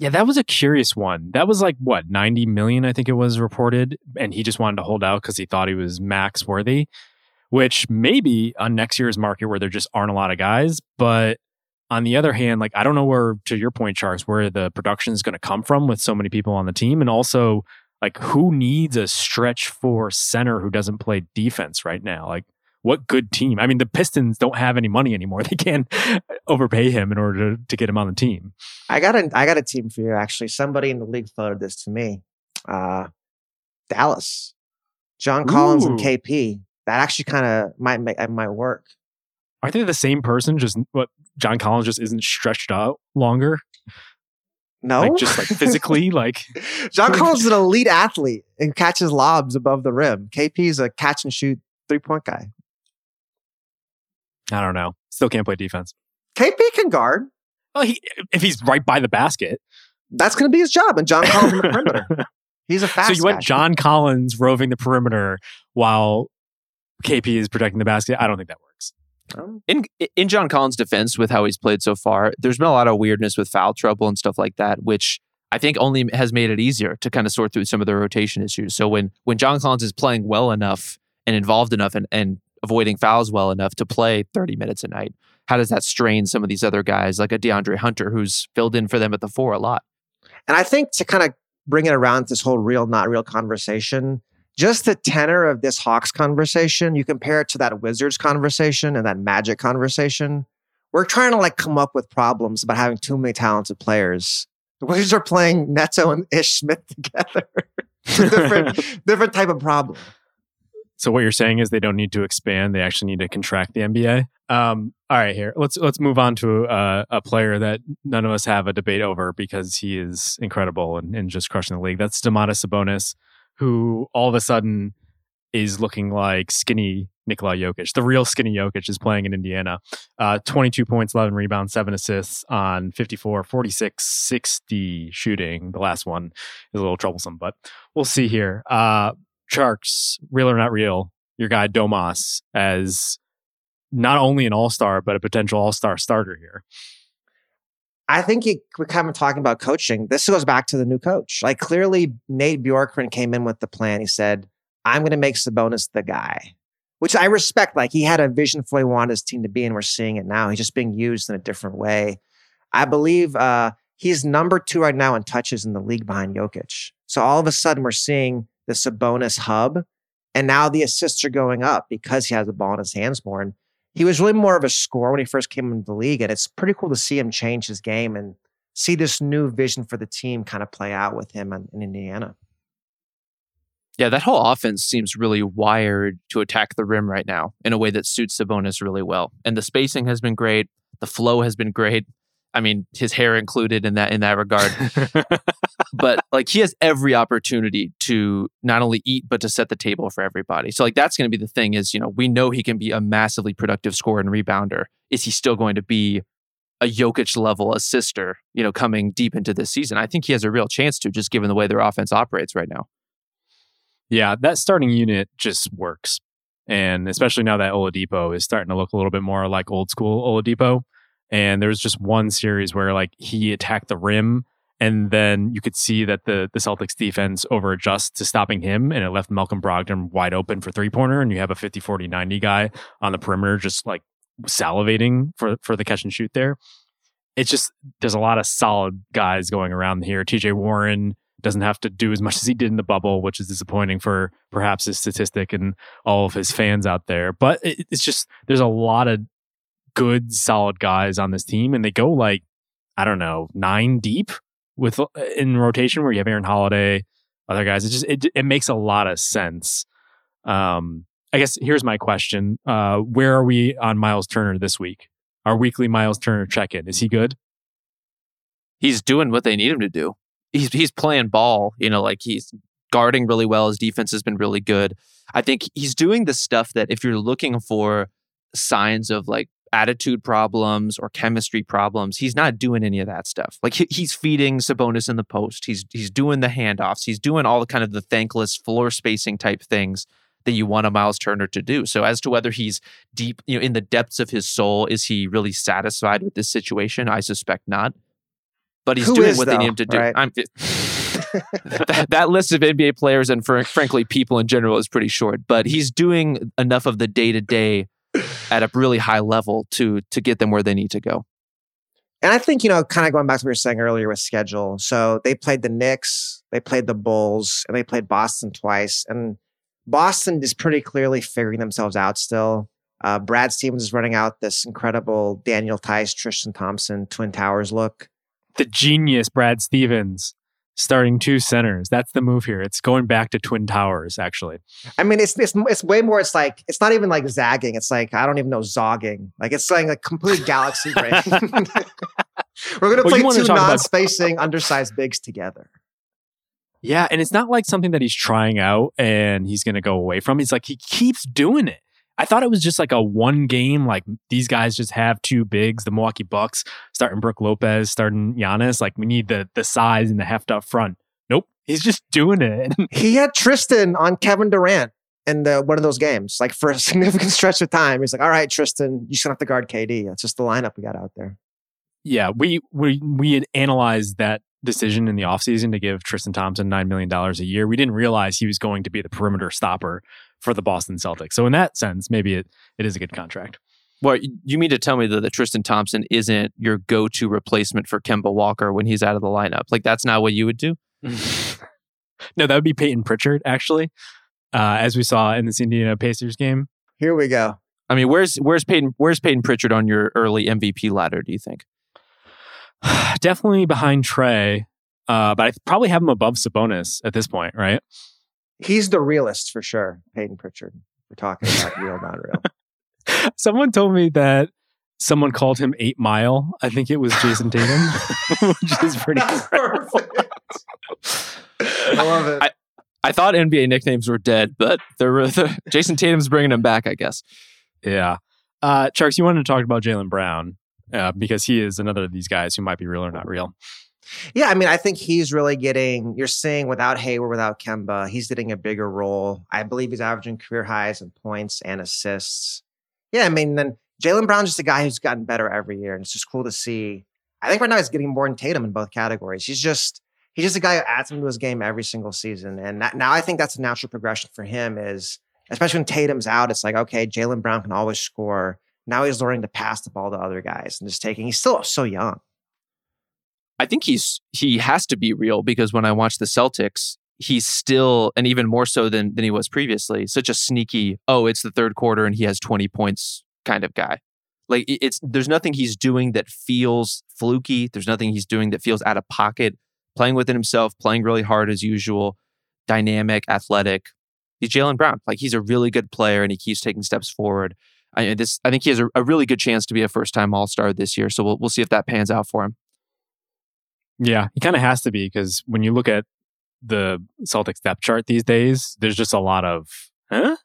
Yeah, that was a curious one. That was like what, 90 million, I think it was reported. And he just wanted to hold out because he thought he was max worthy, which maybe on next year's market where there just aren't a lot of guys. But on the other hand, like I don't know where, to your point, Tjarks, where the production is going to come from with so many people on the team. And also, like, who needs a stretch for center who doesn't play defense right now? Like, what good team? I mean, the Pistons don't have any money anymore. They can't overpay him in order to, to get him on the team. I got a I got a team for you actually. Somebody in the league floated this to me. Uh, Dallas, John Collins Ooh. and KP. That actually kind of might make might work. Aren't they the same person? Just what John Collins just isn't stretched out longer. No, like just like physically, like John Collins is an elite athlete and catches lobs above the rim. KP is a catch and shoot three point guy. I don't know. Still can't play defense. KP can guard. Well, he, if he's right by the basket, that's going to be his job. And John Collins in the perimeter. He's a fast. So you guy. want John Collins roving the perimeter while KP is protecting the basket? I don't think that works. Um, in in John Collins' defense, with how he's played so far, there's been a lot of weirdness with foul trouble and stuff like that, which I think only has made it easier to kind of sort through some of the rotation issues. So when when John Collins is playing well enough and involved enough and, and avoiding fouls well enough to play 30 minutes a night? How does that strain some of these other guys like a DeAndre Hunter who's filled in for them at the four a lot? And I think to kind of bring it around this whole real, not real conversation, just the tenor of this Hawks conversation, you compare it to that Wizards conversation and that Magic conversation. We're trying to like come up with problems about having too many talented players. The Wizards are playing Neto and Ish Smith together. different, different type of problem. So what you're saying is they don't need to expand; they actually need to contract the NBA. Um, all right, here let's let's move on to uh, a player that none of us have a debate over because he is incredible and, and just crushing the league. That's Domantas Sabonis, who all of a sudden is looking like skinny Nikola Jokic. The real skinny Jokic is playing in Indiana. Uh, 22 points, 11 rebounds, 7 assists on 54, 46, 60 shooting. The last one is a little troublesome, but we'll see here. Uh, Tjarks, real or not real, your guy Domas as not only an all star, but a potential all star starter here. I think he, we're kind of talking about coaching. This goes back to the new coach. Like clearly, Nate Bjorkgren came in with the plan. He said, I'm going to make Sabonis the guy, which I respect. Like he had a vision for what he wanted his team to be, and we're seeing it now. He's just being used in a different way. I believe uh, he's number two right now in touches in the league behind Jokic. So all of a sudden, we're seeing the Sabonis hub. And now the assists are going up because he has the ball in his hands more. And he was really more of a scorer when he first came into the league. And it's pretty cool to see him change his game and see this new vision for the team kind of play out with him in, in Indiana. Yeah, that whole offense seems really wired to attack the rim right now in a way that suits Sabonis really well. And the spacing has been great. The flow has been great. I mean, his hair included in that in that regard. but like he has every opportunity to not only eat but to set the table for everybody. So like that's going to be the thing is, you know, we know he can be a massively productive scorer and rebounder. Is he still going to be a Jokic level assister, you know, coming deep into this season? I think he has a real chance to just given the way their offense operates right now. Yeah, that starting unit just works. And especially now that Oladipo is starting to look a little bit more like old school Oladipo. And there was just one series where like he attacked the rim and then you could see that the the Celtics defense over adjusts to stopping him and it left Malcolm Brogdon wide open for three pointer and you have a 50 40 90 guy on the perimeter just like salivating for for the catch and shoot there. It's just there's a lot of solid guys going around here. TJ Warren, Doesn't have to do as much as he did in the bubble, which is disappointing for perhaps his statistic and all of his fans out there. But it, it's just there's a lot of good, solid guys on this team, and they go like I don't know nine deep with uh, in rotation where you have Aaron Holiday, other guys. It just it it makes a lot of sense. Um, I guess here's my question: uh, Where are we on Miles Turner this week? Our weekly Miles Turner check-in is he good? He's doing what they need him to do. He's he's playing ball. You know, like he's guarding really well. His defense has been really good. I think he's doing the stuff that if you're looking for signs of like attitude problems or chemistry problems. He's not doing any of that stuff. Like he, he's feeding Sabonis in the post. He's he's doing the handoffs. He's doing all the kind of the thankless floor spacing type things that you want a Miles Turner to do. So as to whether he's deep, you know, in the depths of his soul, is he really satisfied with this situation? I suspect not. But he's Who doing is, what though, they need him to do. right? I'm, that, that list of NBA players and fr- frankly people in general is pretty short, but he's doing enough of the day to day at a really high level to to get them where they need to go. And I think, you know, kind of going back to what you were saying earlier with schedule. So they played the Knicks, they played the Bulls, and they played Boston twice. And Boston is pretty clearly figuring themselves out still. Uh, Brad Stevens is running out this incredible Daniel Theis, Tristan Thompson, Twin Towers look. The genius Brad Stevens starting two centers. That's the move here. It's going back to Twin Towers, actually. I mean, it's, it's it's way more. It's like it's not even like zagging. It's like I don't even know zogging. Like it's like a complete galaxy brain. We're gonna play two non-spacing, undersized bigs together. Yeah, and it's not like something that he's trying out and he's going to go away from. He's like he keeps doing it. I thought it was just like a one game, like these guys just have two bigs. The Milwaukee Bucks starting Brook Lopez, starting Giannis. Like we need the the size and the heft up front. Nope, he's just doing it. He had Tristan on Kevin Durant in the, one of those games, like for a significant stretch of time. He's like, "All right, Tristan, you just gonna have to guard KD." That's just the lineup we got out there. yeah, we we we had analyzed that decision in the offseason to give Tristan Thompson $9 million a year. We didn't realize he was going to be the perimeter stopper for the Boston Celtics. So in that sense, maybe it, it is a good contract. Well, you mean to tell me that, that Tristan Thompson isn't your go-to replacement for Kemba Walker when he's out of the lineup? Like that's not what you would do? no, that would be Payton Pritchard, actually, uh, as we saw in this Indiana Pacers game. Here we go. I mean, where's where's Payton where's Payton Pritchard on your early MVP ladder? Do you think? Definitely behind Trae, uh, but I probably have him above Sabonis at this point, right? He's the realist for sure, Payton Pritchard. We're talking about real, not real. Someone told me that someone called him Eight Mile. I think it was Jayson Tatum, which is pretty. That's perfect. I love it. I- I thought NBA nicknames were dead, but they're, they're Jayson Tatum's bringing them back, I guess. Yeah. Uh, Tjarks, you wanted to talk about Jaylen Brown uh, because he is another of these guys who might be real or not real. Yeah, I mean, I think he's really getting, you're seeing without Hayward, without Kemba, he's getting a bigger role. I believe he's averaging career highs in points and assists. Yeah, I mean, then Jaylen Brown's just a guy who's gotten better every year. And it's just cool to see. I think right now he's getting more than Tatum in both categories. He's just, he's just a guy who adds him to his game every single season. And that, now I think that's a natural progression for him is, especially when Tatum's out, it's like, okay, Jaylen Brown can always score. Now he's learning to pass the ball to other guys and just taking, he's still so young. I think he's he has to be real because when I watch the Celtics, he's still and even more so than than he was previously, such a sneaky, oh, it's the third quarter and he has 20 points kind of guy. Like it's there's nothing he's doing that feels fluky. There's nothing he's doing that feels out of pocket. Playing within himself, playing really hard as usual, dynamic, athletic. He's Jaylen Brown. Like he's a really good player and he keeps taking steps forward. I this I think he has a, a really good chance to be a first time All Star this year. So we'll we'll see if that pans out for him. Yeah, he kind of has to be because when you look at the Celtics depth chart these days, there's just a lot of, huh?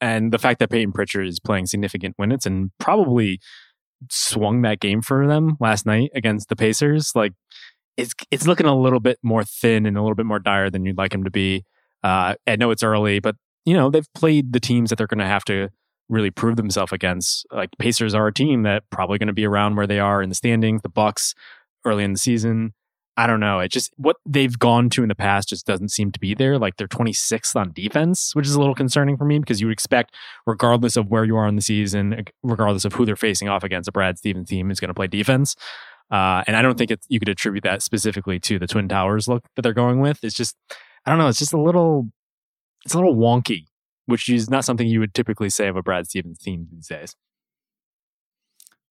And the fact that Payton Pritchard is playing significant minutes and probably swung that game for them last night against the Pacers, like it's it's looking a little bit more thin and a little bit more dire than you'd like him to be. Uh, I know it's early, but you know they've played the teams that they're going to have to really prove themselves against. Like Pacers are a team that probably going to be around where they are in the standings. The Bucks early in the season. I don't know. It just what they've gone to in the past just doesn't seem to be there. Like they're 26th on defense, which is a little concerning for me because you would expect, regardless of where you are in the season, regardless of who they're facing off against, a Brad Stevens team is going to play defense. Uh, and I don't think you could attribute that specifically to the Twin Towers look that they're going with. It's just, I don't know, it's just a little, it's a little wonky, which is not something you would typically say of a Brad Stevens team these days.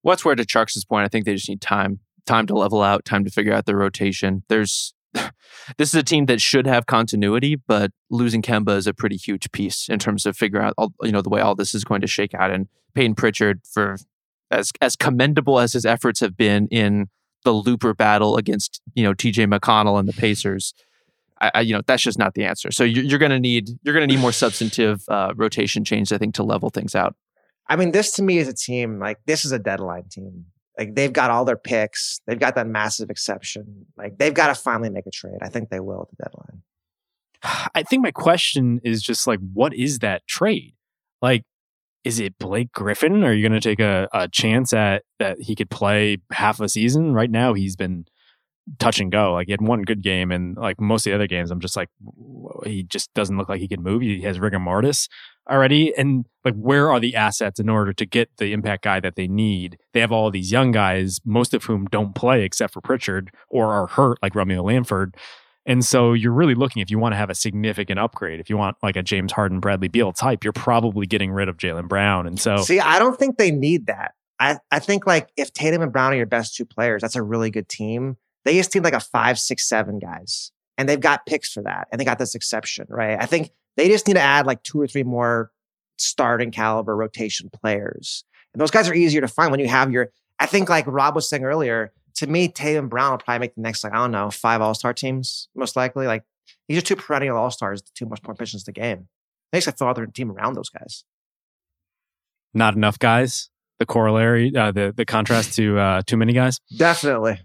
What's where to Chuck's point, I think they just need time, time to level out, time to figure out their rotation. There's this is a team that should have continuity, but losing Kemba is a pretty huge piece in terms of figuring out all, you know the way all this is going to shake out. And Payton Pritchard, for as as commendable as his efforts have been in the looper battle against you know T.J. McConnell and the Pacers, I, I, you know that's just not the answer. So you're, you're going to need you're going to need more substantive uh, rotation change, I think, to level things out. I mean, this to me is a team like this is a deadline team. Like they've got all their picks. They've got that massive exception. Like they've got to finally make a trade. I think they will at the deadline. I think my question is just like, what is that trade? Like, is it Blake Griffin? Are you going to take a, a chance at that he could play half a season? Right now, he's been touch and go. Like he had one good game, and like most of the other games, I'm just like, he just doesn't look like he can move. He has rigor mortis already, and like where are the assets in order to get the impact guy that they need? They have all these young guys, most of whom don't play except for Pritchard or are hurt, like Romeo Langford. And so you're really looking if you want to have a significant upgrade, if you want like a James Harden, Bradley Beal type, you're probably getting rid of Jaylen Brown. And so see, I don't think they need that. I, I think like if Tatum and Brown are your best two players, that's a really good team. They just need like a five, six, seven guys. And they've got picks for that. And they got this exception, right? I think they just need to add like two or three more starting caliber rotation players. And those guys are easier to find when you have your, I think like Rob was saying earlier, to me, Tatum Brown will probably make the next, like, I don't know, five all star teams, most likely. Like, these are two perennial all stars, the two much more positions the game. They just got to throw out their team around those guys. Not enough guys. The corollary, uh, the the contrast to uh, too many guys. Definitely.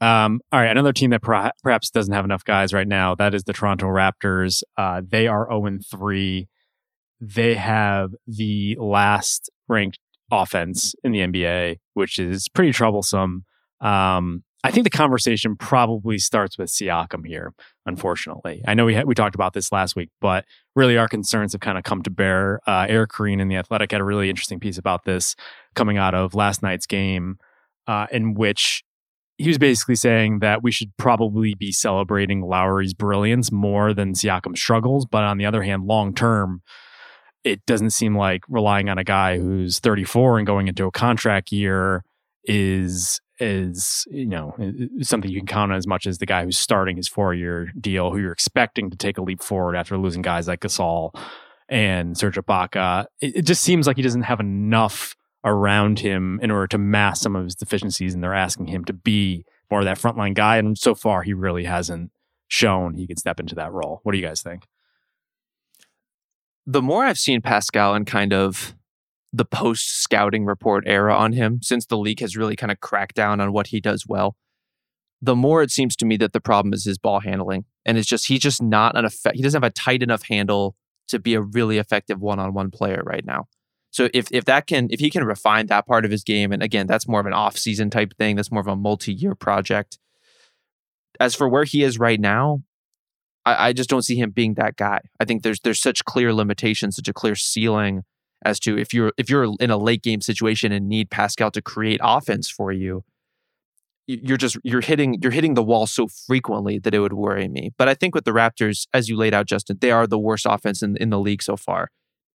Um, all right, another team that perhaps doesn't have enough guys right now. That is the Toronto Raptors. Uh, they are zero oh three. They have the last ranked offense in the NBA, which is pretty troublesome. Um, I think the conversation probably starts with Siakam here. Unfortunately, I know we we talked about this last week, but really our concerns have kind of come to bear. Uh, Eric Koreen in the Athletic had a really interesting piece about this coming out of last night's game, uh, in which he was basically saying that we should probably be celebrating Lowry's brilliance more than Siakam's struggles. But on the other hand, long term, it doesn't seem like relying on a guy who's 34 and going into a contract year is is you know something you can count on as much as the guy who's starting his four year deal, who you're expecting to take a leap forward after losing guys like Gasol and Serge Ibaka. It, it just seems like he doesn't have enough around him in order to mask some of his deficiencies, and they're asking him to be more of that frontline guy. And so far, he really hasn't shown he can step into that role. What do you guys think? The more I've seen Pascal in kind of the post scouting report era on him, since the league has really kind of cracked down on what he does well, the more it seems to me that the problem is his ball handling. And it's just, he's just not an effect. He doesn't have a tight enough handle to be a really effective one on one player right now. So if if that can if he can refine that part of his game, and again, that's more of an off-season type thing, that's more of a multi-year project. As for where he is right now, I, I just don't see him being that guy. I think there's there's such clear limitations, such a clear ceiling as to if you're if you're in a late game situation and need Pascal to create offense for you, you're just you're hitting you're hitting the wall so frequently that it would worry me. But I think with the Raptors, as you laid out, Justin, they are the worst offense in, in the league so far.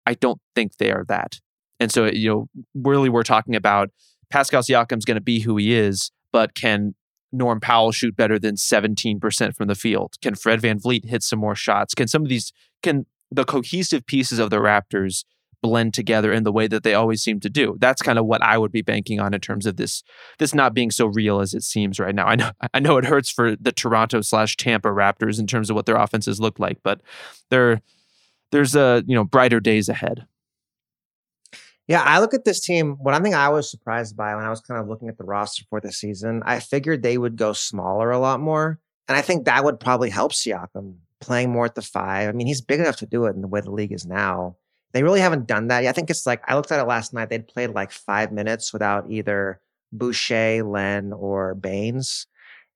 I don't think they are that. And so, you know, really we're talking about Pascal Siakam's going to be who he is, but can Norm Powell shoot better than 17% from the field? Can Fred Van VanVleet hit some more shots? Can some of these, can the cohesive pieces of the Raptors blend together in the way that they always seem to do? That's kind of what I would be banking on in terms of this, this not being so real as it seems right now. I know, I know it hurts for the Toronto slash Tampa Raptors in terms of what their offenses look like, but they're, there's a you know brighter days ahead. Yeah, I look at this team. One thing I was surprised by when I was kind of looking at the roster for the season, I figured they would go smaller a lot more, and I think that would probably help Siakam playing more at the five. I mean, he's big enough to do it in the way the league is now. They really haven't done that. I think it's like I looked at it last night. They'd played like five minutes without either Boucher, Len, or Baynes.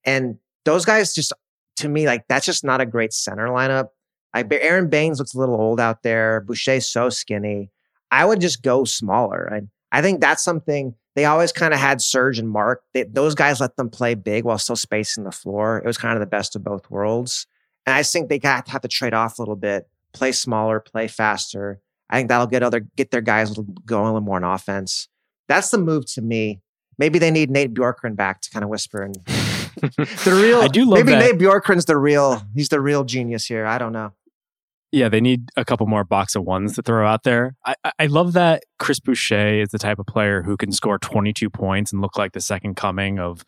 and those guys just to me like that's just not a great center lineup. Like Aron Baynes looks a little old out there. Boucher's so skinny. I would just go smaller. I, I think that's something they always kind of had Serge and Marc. They, those guys let them play big while still spacing the floor. It was kind of the best of both worlds. And I think they got to have to trade off a little bit, play smaller, play faster. I think that'll get other get their guys going a little more on offense. That's the move to me. Maybe they need Nate Bjorkgren back to kind of whisper and the real. I do love maybe that. Nate Bjorkgren's the real. He's the real genius here. I don't know. Yeah, they need a couple more box of ones to throw out there. I, I- love that Chris Boucher is the type of player who can score 22 points and look like the second coming of,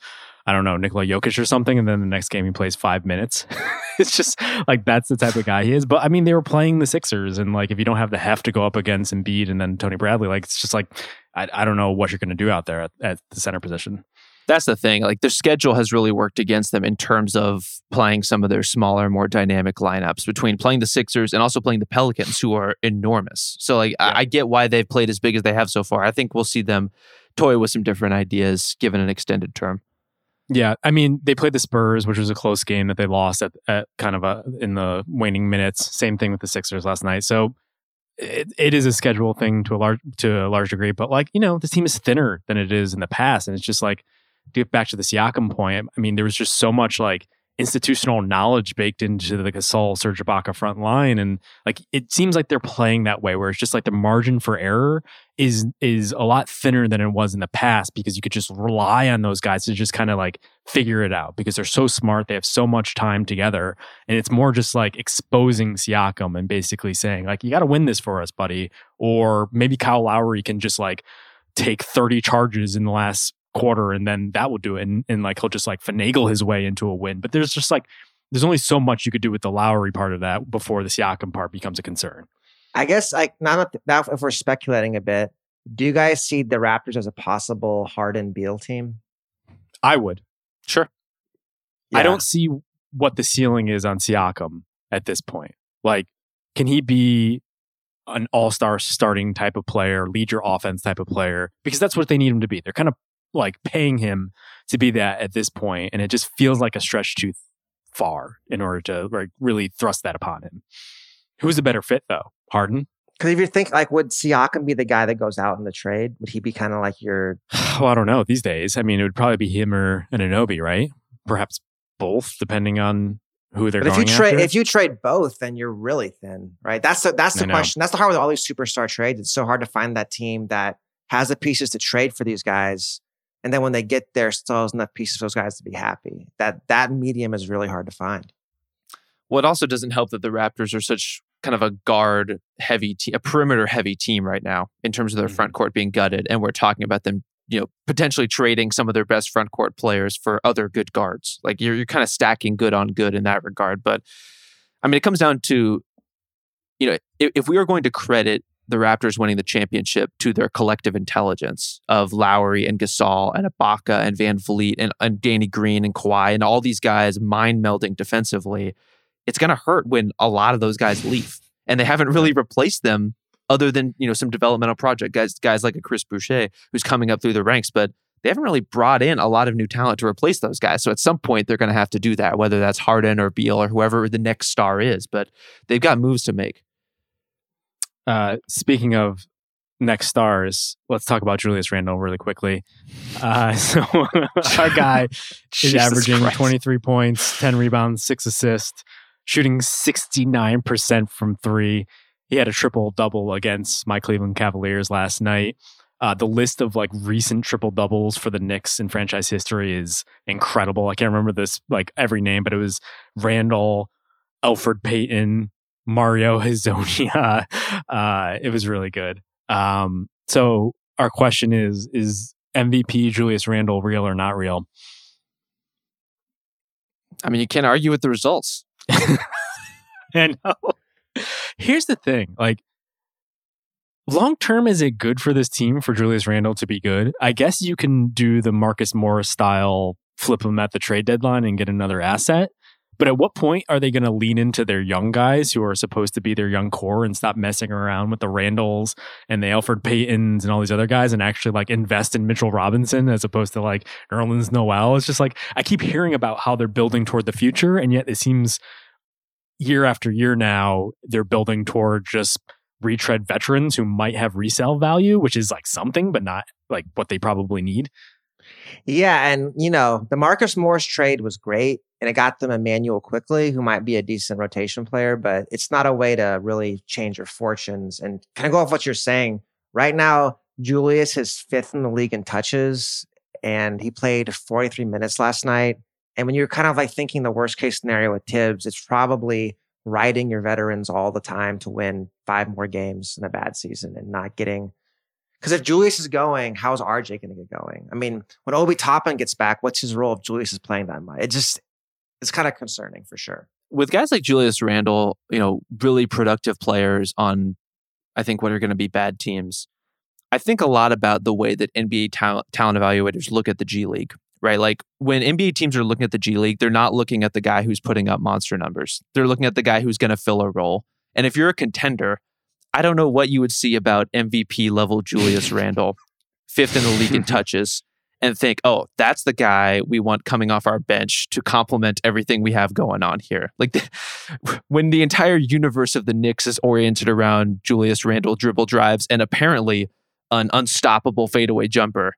I don't know, Nikola Jokic or something. And then the next game he plays five minutes. it's just like that's the type of guy he is. But I mean, they were playing the Sixers. And like, if you don't have the heft to go up against Embiid and then Tony Bradley, like, it's just like, I, I don't know what you're going to do out there at, at the center position. That's the thing. Like their schedule has really worked against them in terms of playing some of their smaller, more dynamic lineups between playing the Sixers and also playing the Pelicans, who are enormous. So like I, I get why they've played as big as they have so far. I think we'll see them toy with some different ideas given an extended term. Yeah, I mean, they played the Spurs, which was a close game that they lost at, at kind of a in the waning minutes. Same thing with the Sixers last night. So it, it is a schedule thing to a large to a large degree, but like you know, this team is thinner than it is in the past, and it's just like get back to the Siakam point. I mean, there was just so much like institutional knowledge baked into the Gasol Serge Ibaka front line, and like it seems like they're playing that way, where it's just like the margin for error is is a lot thinner than it was in the past because you could just rely on those guys to just kind of like figure it out because they're so smart, they have so much time together, and it's more just like exposing Siakam and basically saying like you got to win this for us, buddy, or maybe Kyle Lowry can just like take 30 charges in the last quarter and then that will do it and, and like he'll just like finagle his way into a win but there's just like there's only so much you could do with the Lowry part of that before the Siakam part becomes a concern I guess like now, now if we're speculating a bit, do you guys see the Raptors as a possible Harden Beal team? I would Sure. I don't see what the ceiling is on Siakam at this point. Like, can he be an all star starting type of player, lead your offense type of player? Because that's what they need him to be. They're kind of like paying him to be that at this point, and it just feels like a stretch too far in order to like really thrust that upon him. Who's a better fit though? Harden? Because if you think like, would Siakam be the guy that goes out in the trade? Would he be kind of like your? Well, I don't know these days. I mean, it would probably be him or an Anunoby, right? Perhaps both, depending on who they're But if you going trade, if you trade both, then you're really thin, right? That's the that's I the know. question. That's the hard with all these superstar trades. It's so hard to find that team that has the pieces to trade for these guys, and then when they get there, still has enough pieces for those guys to be happy. That that medium is really hard to find. Well, it also doesn't help that the Raptors are such kind of a guard heavy team, a perimeter heavy team right now in terms of their Mhm. front court being gutted. And we're talking about them, you know, potentially trading some of their best front court players for other good guards. Like you're, you're kind of stacking good on good in that regard. But I mean, it comes down to, you know, if, if we are going to credit the Raptors winning the championship to their collective intelligence of Lowry and Gasol and Ibaka and VanVleet and, and Danny Green and Kawhi and all these guys mind melding defensively, it's going to hurt when a lot of those guys leave. And they haven't really replaced them other than you know some developmental project guys guys like a Chris Boucher who's coming up through the ranks but they haven't really brought in a lot of new talent to replace those guys. So at some point they're going to have to do that whether that's Harden or Beal or whoever the next star is. But they've got moves to make Uh, speaking of next stars, let's talk about Julius Randle really quickly. Uh, so our guy is averaging Christ. 23 points, 10 rebounds, six assists, shooting 69% from three. He had a triple double against my Cleveland Cavaliers last night. Uh, the list of like recent triple doubles for the Knicks in franchise history is incredible. I can't remember this like every name, but it was Randle, Elfrid Payton, Mario Hazonia. Uh, it was really good. Um, so our question is: Is MVP Julius Randle real or not real? I mean you can't argue with the results I know. Here's the thing: like, long term, is it good for this team for Julius Randle to be good? I guess you can do the Marcus Morris style, flip him at the trade deadline and get another asset. But at what point are they going to lean into their young guys who are supposed to be their young core and stop messing around with the Randles and the Elfrid Paytons and all these other guys and actually like invest in Mitchell Robinson as opposed to like Nerlens Noel? It's just like I keep hearing about how they're building toward the future, and yet it seems year after year now they're building toward just retread veterans who might have resale value, which is like something, but not like what they probably need. Yeah, and you know, the Marcus Morris trade was great and it got them Immanuel Quickley, who might be a decent rotation player, but it's not a way to really change your fortunes. And kind of go off what you're saying. Right now, Julius is fifth in the league in touches, and he played 43 minutes last night. And when you're kind of like thinking the worst case scenario with Thibs, it's probably riding your veterans all the time to win five more games in a bad season and not getting because if Julius is going, how's RJ going to get going? I mean, when Obi Toppin gets back, what's his role if Julius is playing that much? It just it's kind of concerning for sure. With guys like Julius Randle, you know, really productive players on, I think, what are going to be bad teams. I think a lot about the way that NBA talent, talent evaluators look at the G League, right? Like when NBA teams are looking at the G League, they're not looking at the guy who's putting up monster numbers. They're looking at the guy who's going to fill a role. And if you're a contender, I don't know what you would see about MVP level Julius Randle, fifth in the league in touches, and think, oh, that's the guy we want coming off our bench to complement everything we have going on here. Like the, when the entire universe of the Knicks is oriented around Julius Randle dribble drives and apparently an unstoppable fadeaway jumper,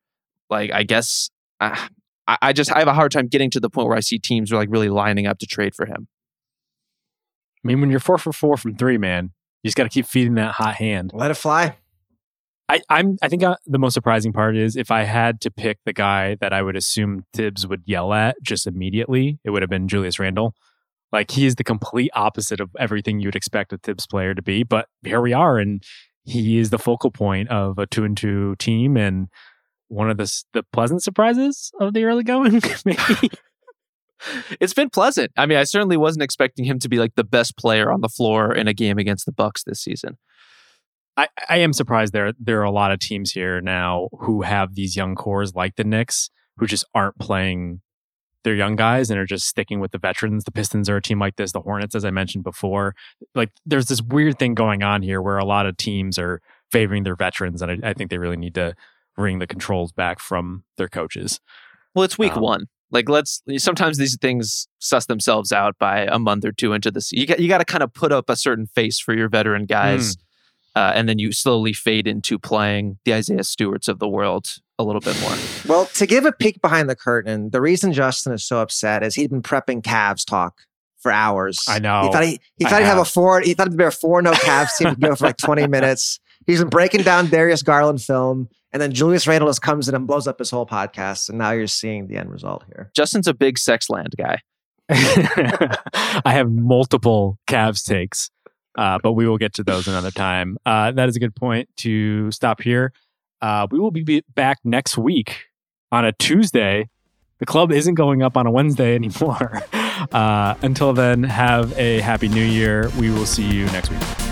like I guess I, I just I have a hard time getting to the point where I see teams are like really lining up to trade for him. I mean, when you're four for four from three, man, you just got to keep feeding that hot hand. Let it fly. I, I'm. I think uh, the most surprising part is if I had to pick the guy that I would assume Thibs would yell at just immediately, it would have been Julius Randle. Like he is the complete opposite of everything you'd expect a Thibs player to be. But here we are, and he is the focal point of a two and two team, and one of the the pleasant surprises of the early going. Maybe it's been pleasant. I mean, I certainly wasn't expecting him to be like the best player on the floor in a game against the Bucks this season. I, I am surprised there there are a lot of teams here now who have these young cores like the Knicks who just aren't playing their young guys and are just sticking with the veterans. The Pistons are a team like this. The Hornets, as I mentioned before, like there's this weird thing going on here where a lot of teams are favoring their veterans, and I, I think they really need to bring the controls back from their coaches. Well, it's week um, one. Like let's sometimes these things suss themselves out by a month or two into this. You got you got to kind of put up a certain face for your veteran guys. Mm uh, and then you slowly fade into playing the Isaiah Stewarts of the world a little bit more. Well, to give a peek behind the curtain, the reason Justin is so upset is he'd been prepping Cavs talk for hours. I know. He thought he, he thought he'd have. have a four. He thought it'd be a four no Cavs team to go for like twenty minutes. He's been breaking down Darius Garland film, and then Julius Randle just comes in and blows up his whole podcast. And now you're seeing the end result here. Justin's a big sex land guy. I have multiple Cavs takes. Uh, but we will get to those another time. Uh, that is a good point to stop here. Uh, we will be back next week on a Tuesday. The club isn't going up on a Wednesday anymore. Uh, until then, have a happy new year. We will see you next week.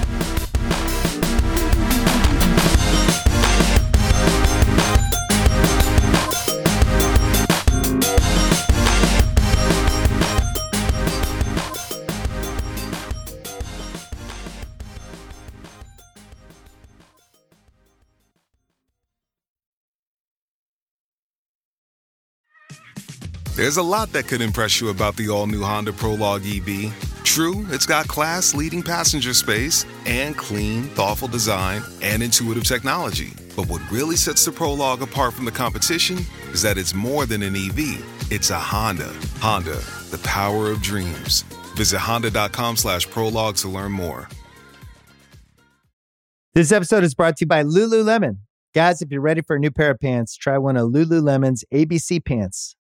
There's a lot that could impress you about the all new Honda Prologue EV. True, it's got class leading passenger space and clean, thoughtful design and intuitive technology. But what really sets the Prologue apart from the competition is that it's more than an EV, it's a Honda. Honda, the power of dreams. Visit honda.com slash prologue to learn more. This episode is brought to you by Lululemon. Guys, if you're ready for a new pair of pants, try one of Lululemon's ABC pants.